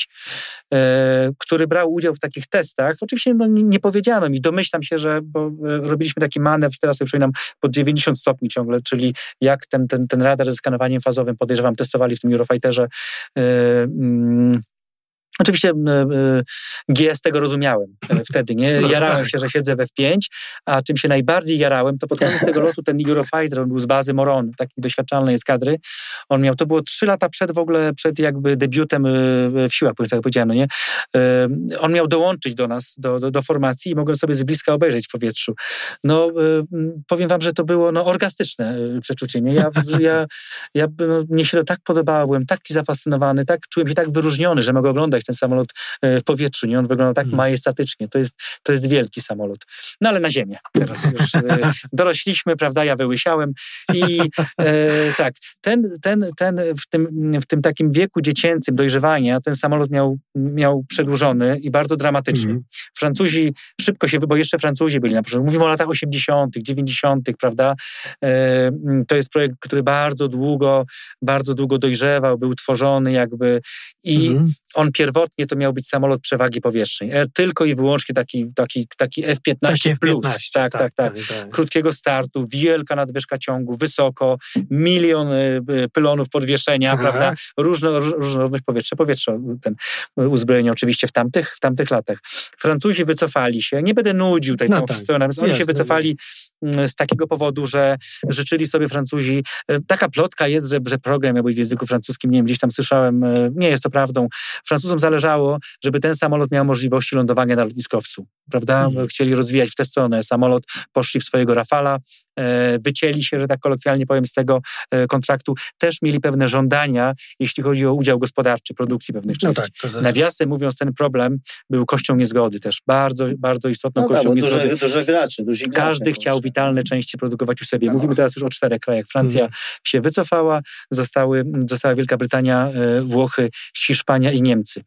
e, który brał udział w takich testach. Oczywiście no, nie, powiedziano mi, domyślam się, że bo robiliśmy taki manewr, teraz sobie przypominam, pod 90 stopni ciągle, czyli jak ten, ten, ten radar ze skanowaniem fazowym, podejrzewam, testowali w tym Eurofighterze mm, Oczywiście e, e, GS tego rozumiałem e, wtedy, nie? No jarałem tak. się, że siedzę w F5, a czym się najbardziej jarałem, to pod koniec tego lotu ten Eurofighter, on był z bazy Moron, takiej doświadczalnej eskadry. On miał, to było trzy lata przed w ogóle, przed jakby debiutem w siłach, tak jak powiedziałem, no nie? On miał dołączyć do nas, do, do, do formacji i mogłem sobie z bliska obejrzeć w powietrzu. No, powiem wam, że to było no, orgastyczne przeczucie, nie? Ja, ja, ja no, mnie się to tak podobało, byłem taki zafascynowany, tak, czułem się tak wyróżniony, że mogę oglądać ten samolot e, w powietrzu. Nie? On wygląda tak hmm. majestatycznie. To jest, to jest wielki samolot. No ale na ziemię. Teraz już e, dorośliśmy, prawda? Ja wyłysiałem i e, tak, ten, ten, ten w, tym, w tym takim wieku dziecięcym dojrzewania ten samolot miał, miał przedłużony i bardzo dramatycznie. Hmm. Francuzi szybko się, bo jeszcze Francuzi byli na początku. Mówimy o latach 80., 90., prawda? E, to jest projekt, który bardzo długo, bardzo długo dojrzewał, był tworzony jakby i hmm. On pierwotnie to miał być samolot przewagi powietrznej. Tylko i wyłącznie taki, taki, taki F-15 taki plus. F-15, tak, tak, tak, tak, tak. Krótkiego startu, wielka nadwyżka ciągu, wysoko, milion y, y, pylonów podwieszenia, Aha. prawda? Różno, różnorodność powietrza. Powietrze, ten uzbrojenie oczywiście w tamtych, w tamtych latach. Francuzi wycofali się. Nie będę nudził tej no całą tak. historią, natomiast oni się wycofali mm, z takiego powodu, że życzyli sobie Francuzi. Y, taka plotka jest, że, że program miał być w języku francuskim. Nie wiem, gdzieś tam słyszałem, nie jest to prawdą. Francuzom zależało, żeby ten samolot miał możliwości lądowania na lotniskowcu, prawda? Hmm. Chcieli rozwijać w tę stronę samolot, poszli w swojego Rafala, wycięli się, że tak kolokwialnie powiem, z tego e, kontraktu. Też mieli pewne żądania, jeśli chodzi o udział gospodarczy, produkcji pewnych no części. No tak, Nawiasem mówiąc, ten problem był kością niezgody też. Bardzo, bardzo istotną no kością tak, niezgody. Duże, duże duży Każdy chciał witalne części produkować u siebie. No. Mówimy teraz już o czterech krajach. Francja hmm. się wycofała, zostały, została Wielka Brytania, e, Włochy, Hiszpania i Niemcy.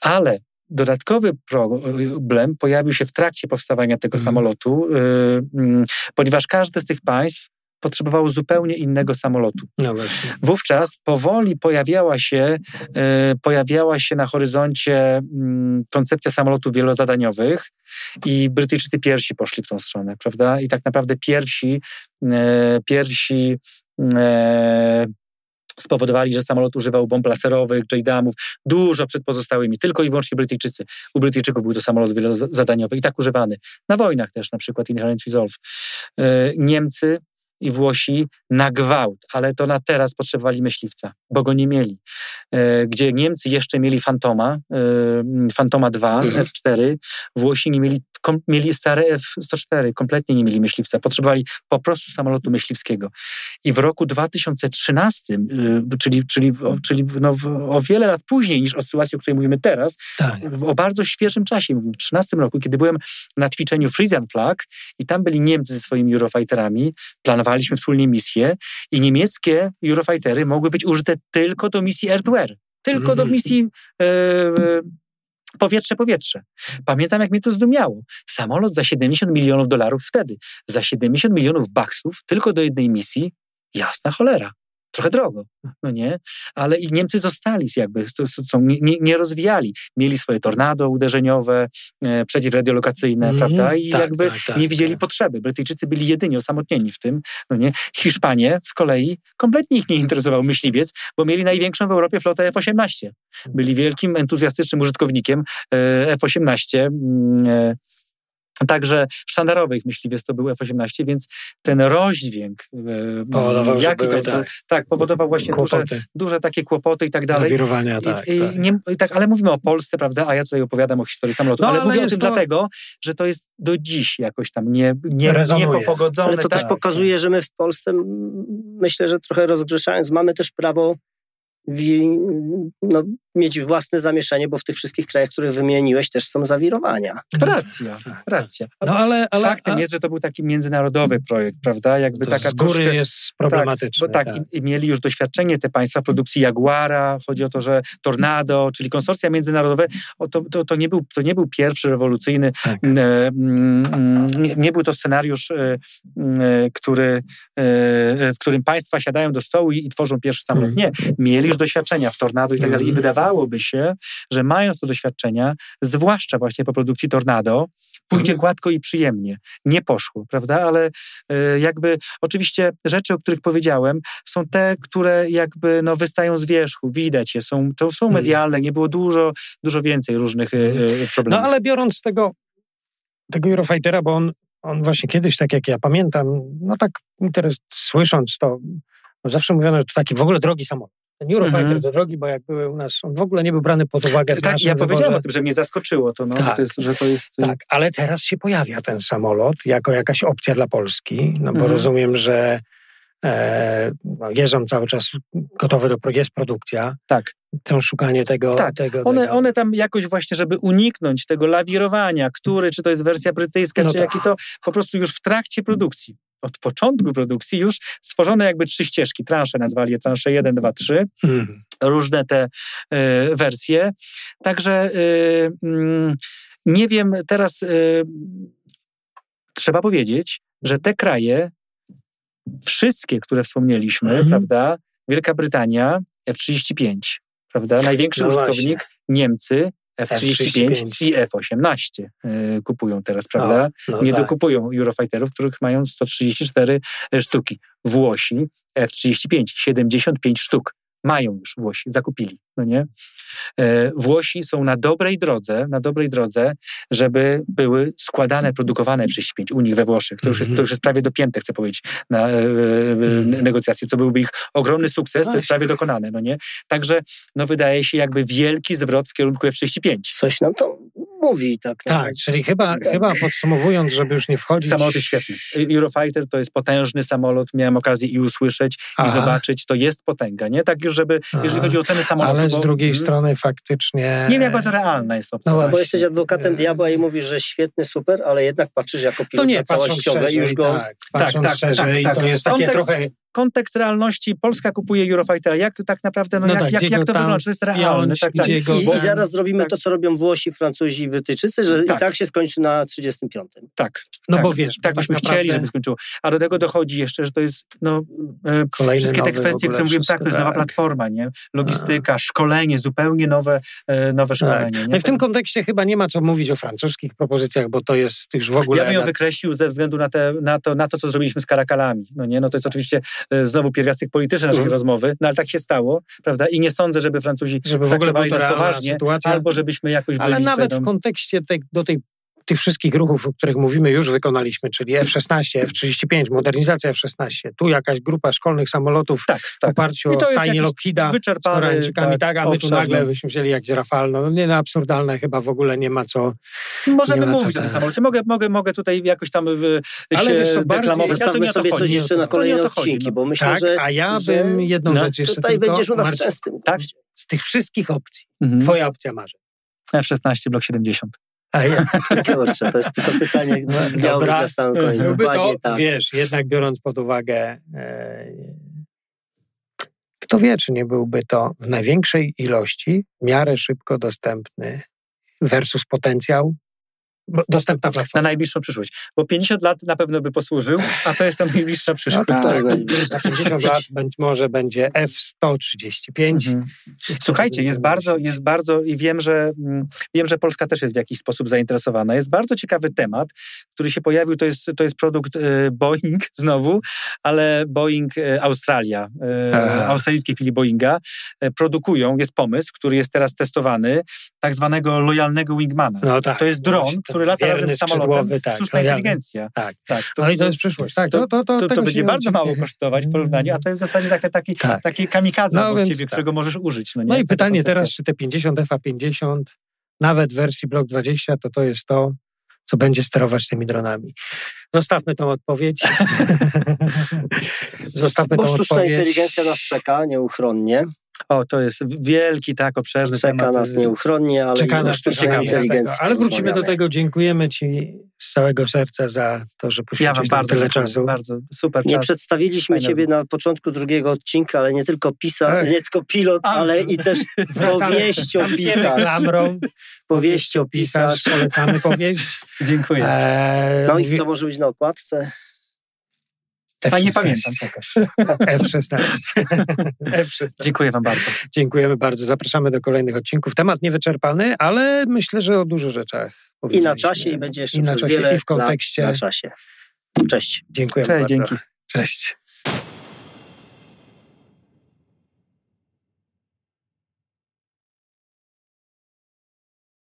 Ale dodatkowy problem pojawił się w trakcie powstawania tego mm. samolotu, yy, yy, ponieważ każde z tych państw potrzebowało zupełnie innego samolotu. No. Wówczas powoli pojawiała się, e, pojawiała się na horyzoncie mm, koncepcja samolotów wielozadaniowych i Brytyjczycy pierwsi poszli w tą stronę, prawda? I tak naprawdę pierwsi, e, pierwsi spowodowali, że samolot używał bomb laserowych, JDAMów, dużo przed pozostałymi, tylko i wyłącznie Brytyjczycy. U Brytyjczyków był to samolot wielozadaniowy i tak używany. Na wojnach też, na przykład Inherent Resolve. E, Niemcy i Włosi na gwałt, ale to na teraz potrzebowali myśliwca, bo go nie mieli. E, gdzie Niemcy jeszcze mieli Fantoma, e, Fantoma 2, mhm. F4, Włosi nie mieli, kom, mieli stare F-104, kompletnie nie mieli myśliwca. Potrzebowali po prostu samolotu myśliwskiego. I w roku 2013, e, czyli, czyli, czyli no, o wiele lat później niż o sytuacji, o której mówimy teraz, tak. o bardzo świeżym czasie, w 2013 roku, kiedy byłem na ćwiczeniu Frisian Flag i tam byli Niemcy ze swoimi Eurofighterami, planowali planowaliśmy wspólnie misję i niemieckie Eurofightery mogły być użyte tylko do misji air-to-air, tylko do mhm. misji powietrze-powietrze. Pamiętam, jak mnie to zdumiało. Samolot za 70 milionów dolarów wtedy, za 70 milionów baksów tylko do jednej misji, jasna cholera trochę drogo, no nie? Ale i Niemcy zostali jakby, są, nie, nie rozwijali. Mieli swoje tornado uderzeniowe, e, przeciwradiolokacyjne, mm, prawda? I tak, jakby tak, tak, nie widzieli tak. potrzeby. Brytyjczycy byli jedyni osamotnieni w tym, no nie? Hiszpanie z kolei kompletnie ich nie interesował myśliwiec, bo mieli największą w Europie flotę F-18. Byli wielkim, entuzjastycznym użytkownikiem e, F-18. Także sztandarowych myśliwiec to był F-18, więc ten rozdźwięk, e, powodował, jaki to, tak. tak, powodował właśnie duże, duże, takie kłopoty i tak dalej. Tak, I, tak. Nie, tak. Ale mówimy o Polsce, prawda, a ja tutaj opowiadam o historii samolotu, no, ale, ale, mówię o tym to... dlatego, że to jest do dziś jakoś tam nie, nie, niepogodzone. Ale to tak, też pokazuje, że my w Polsce, myślę, że trochę rozgrzeszając, mamy też prawo no, mieć własne zamieszanie, bo w tych wszystkich krajach, które wymieniłeś, też są zawirowania. Racja, racja. No, ale, ale Faktem a... jest, że to był taki międzynarodowy projekt, prawda? Jakby to taka z góry troszkę, jest problematyczne. Tak, tak, tak. I, I, mieli już doświadczenie te państwa produkcji Jaguara, chodzi o to, że Tornado, czyli konsorcja międzynarodowe, to, to, to, nie, był, to nie był pierwszy rewolucyjny, tak. e, nie, nie, był to scenariusz, e, e, który, w którym państwa siadają do stołu i, i tworzą pierwszy samolot. Mhm. Nie, mieli już doświadczenia w Tornado i tak dalej. I wydawało wydawałoby się, że mając to doświadczenia, zwłaszcza właśnie po produkcji Tornado, pójdzie mhm. gładko i przyjemnie. Nie poszło, prawda? Ale y, jakby oczywiście rzeczy, o których powiedziałem, są te, które jakby no, wystają z wierzchu, widać je, są, to są mhm. medialne, nie było dużo, dużo więcej różnych y, problemów. No ale biorąc tego, tego Eurofightera, bo on, on właśnie kiedyś, tak jak ja pamiętam, no tak interes, słysząc to, no zawsze mówiono, że to taki w ogóle drogi samolot. Ten Eurofighter mm -hmm. to drogi, bo jak były u nas, on w ogóle nie był brany pod uwagę. tak, ja powiedziałem o tym, że mnie zaskoczyło to, no, tak, to jest, że to jest... Tak, ale teraz się pojawia ten samolot jako jakaś opcja dla Polski, no bo mm -hmm. rozumiem, że e, no, jeżdżą cały czas gotowe do, jest produkcja. Tak. To szukanie tego. Tak, tego, one, tego. one tam jakoś właśnie, żeby uniknąć tego lawirowania, który, czy to jest wersja brytyjska, no czy tak. jaki to, po prostu już w trakcie produkcji od początku produkcji już stworzone jakby trzy ścieżki, transze nazwali je transze 1, 2, 3, mm. różne te y, wersje. Także y, y, nie wiem, teraz trzeba powiedzieć, że te kraje, wszystkie, które wspomnieliśmy, mm. prawda, Wielka Brytania, F-35, prawda, największy no użytkownik, właśnie. Niemcy, F-35 F-35. i F-18 y, kupują teraz, prawda? No, no nie tak. dokupują Eurofighterów, których mają 134 e, sztuki. Włosi F-35, 75 sztuk mają już Włosi, zakupili, no nie? E, Włosi są na dobrej drodze, na dobrej drodze, żeby były składane, produkowane w 35 u nich we Włoszech. To już jest, to już jest prawie dopięte, chcę powiedzieć, na e, e, negocjacje, co byłby ich ogromny sukces, to jest prawie dokonane, no nie? Także, no wydaje się jakby wielki zwrot w kierunku F-35. Coś nam to mówi, tak. Tak, czyli chyba, tak. chyba podsumowując, żeby już nie wchodzić... Samolot jest świetny. Eurofighter to jest potężny samolot, miałem okazję i usłyszeć, Aha. i zobaczyć, to jest potęga, nie? Tak już, żeby, Aha. jeżeli chodzi o ceny samolotu... Ale z drugiej bo, strony faktycznie... Nie wiem, jak bardzo realna jest opcja. No, bo jesteś adwokatem diabła i mówisz, że świetny, super, ale jednak patrzysz jako pilot no nie, całościowy i już go... Tak, tak, tak, tak, tak, i to jest takie trochę kontekst realności, Polska kupuje Eurofightera, jak tak naprawdę, no, No jak, tak, jak, jak to tam wygląda, czy to jest realne? Tak, tak. go I, I zaraz zrobimy tak. to, co robią Włosi, Francuzi i Brytyjczycy, że Tak. i tak się skończy na 35. tak. No tak, bo wiesz, tak byśmy tak chcieli, naprawdę żeby skończyło. A do tego dochodzi jeszcze, że to jest no, e, kolejny wszystkie te kwestie, które mówiłem, tak, to jest nowa platforma, nie? Logistyka, szkolenie, zupełnie nowe, e, nowe szkolenie. Tak. Nie? No i w tym kontekście chyba nie ma co mówić o francuskich propozycjach, bo to jest już w ogóle... Ja bym ją wykreślił ze względu na, te, na, to, na to, co zrobiliśmy z karakalami. No nie, no to jest oczywiście znowu pierwiastek polityczny naszej Mhm. rozmowy, no ale tak się stało, prawda? I nie sądzę, żeby Francuzi żeby w ogóle nas poważnie, sytuacja. albo żebyśmy jakoś Ale nawet w kontekście tej, do tej, tych wszystkich ruchów, o których mówimy, już wykonaliśmy, czyli F-16, F-35, modernizacja F-16, tu jakaś grupa szkolnych samolotów Tak, w tak. oparciu I o to stajnie jakiś Lockheeda z Koreańczykami, tak, a my tu nagle no. byśmy wzięli jakieś Rafale. No nie, no absurdalne chyba w ogóle nie ma co. Możemy ma co mówić o tym tak. samolocie. Mogę, mogę, mogę tutaj jakoś tam w, Ale się wiesz co, deklamować. Zostawmy nie o to sobie chodzi. coś o jeszcze na o kolejne to chodzi, odcinki, no. bo myślę, Tak, że a ja że bym jedną no, rzecz jeszcze tutaj tylko, będziesz u nas Marcin, częstym. Tak? Z tych wszystkich opcji, Mhm. twoja opcja marzeń. F-16, blok 70. A ja, Kurczę, to jest to pytanie No, dobra. na samym końcu. Byłby to, tak. wiesz, jednak biorąc pod uwagę, e, kto wie, czy nie byłby to w największej ilości, w miarę szybko dostępny versus potencjał, dostępna Na platforma. najbliższą przyszłość. Bo 50 lat na pewno by posłużył, a to jest ta najbliższa No przyszłość. tak, tak, za najbliższa 50 lat być może będzie F-135. Mhm. Słuchajcie, jest bardzo, jest bardzo i wiem, że mm, wiem, że Polska też jest w jakiś sposób zainteresowana. Jest bardzo ciekawy temat, który się pojawił, to jest, to jest produkt e, Boeing znowu, ale Boeing e, Australia, e, Aha. australijskie filii Boeinga produkują, jest pomysł, który jest teraz testowany, tak zwanego lojalnego wingmana. No tak. To jest dron, który lata razem z samolotem. tak, Sztuczna lojalny. inteligencja. Tak. tak. No i to jest przyszłość. Tak, to, to, to, to, to będzie bardzo mało kosztować w porównaniu, a to jest w zasadzie taki, taki, Tak. taki kamikadze No ciebie, tak. którego możesz użyć. No, nie? No i pytanie koncepcja. teraz, czy te 50 FA50, nawet w wersji Block 20, to to jest to, co będzie sterować tymi dronami. Zostawmy tą odpowiedź. Zostawmy Bo tą sztuczna odpowiedź. inteligencja nas czeka nieuchronnie. O, to jest wielki, tak, obszerny Czeka temat. nas nieuchronnie, ale Czeka nas inteligencji. tego. Ale wrócimy do tego. Dziękujemy Ci z całego serca za to, że Ja wam poświęciłeś bardzo tyle czasu. Bardzo super Nie czas. przedstawiliśmy Fajne Ciebie na początku drugiego odcinka, ale nie tylko pisa, Ech. nie tylko pilot, A, ale i też powieściopisarz. klamrą. Powieściopisarz. Polecamy powieść. Dziękuję. Eee, No i co może być na okładce? A nie F16. pamiętam czegoś. F16. F16. Dziękuję wam bardzo. Dziękujemy bardzo. Zapraszamy do kolejnych odcinków. Temat niewyczerpany, ale myślę, że o dużo rzeczach. I na czasie i będzie jeszcze I na czasie, wiele i w kontekście. lat na czasie. Cześć. Dziękujemy Cześć, bardzo. dzięki. Cześć.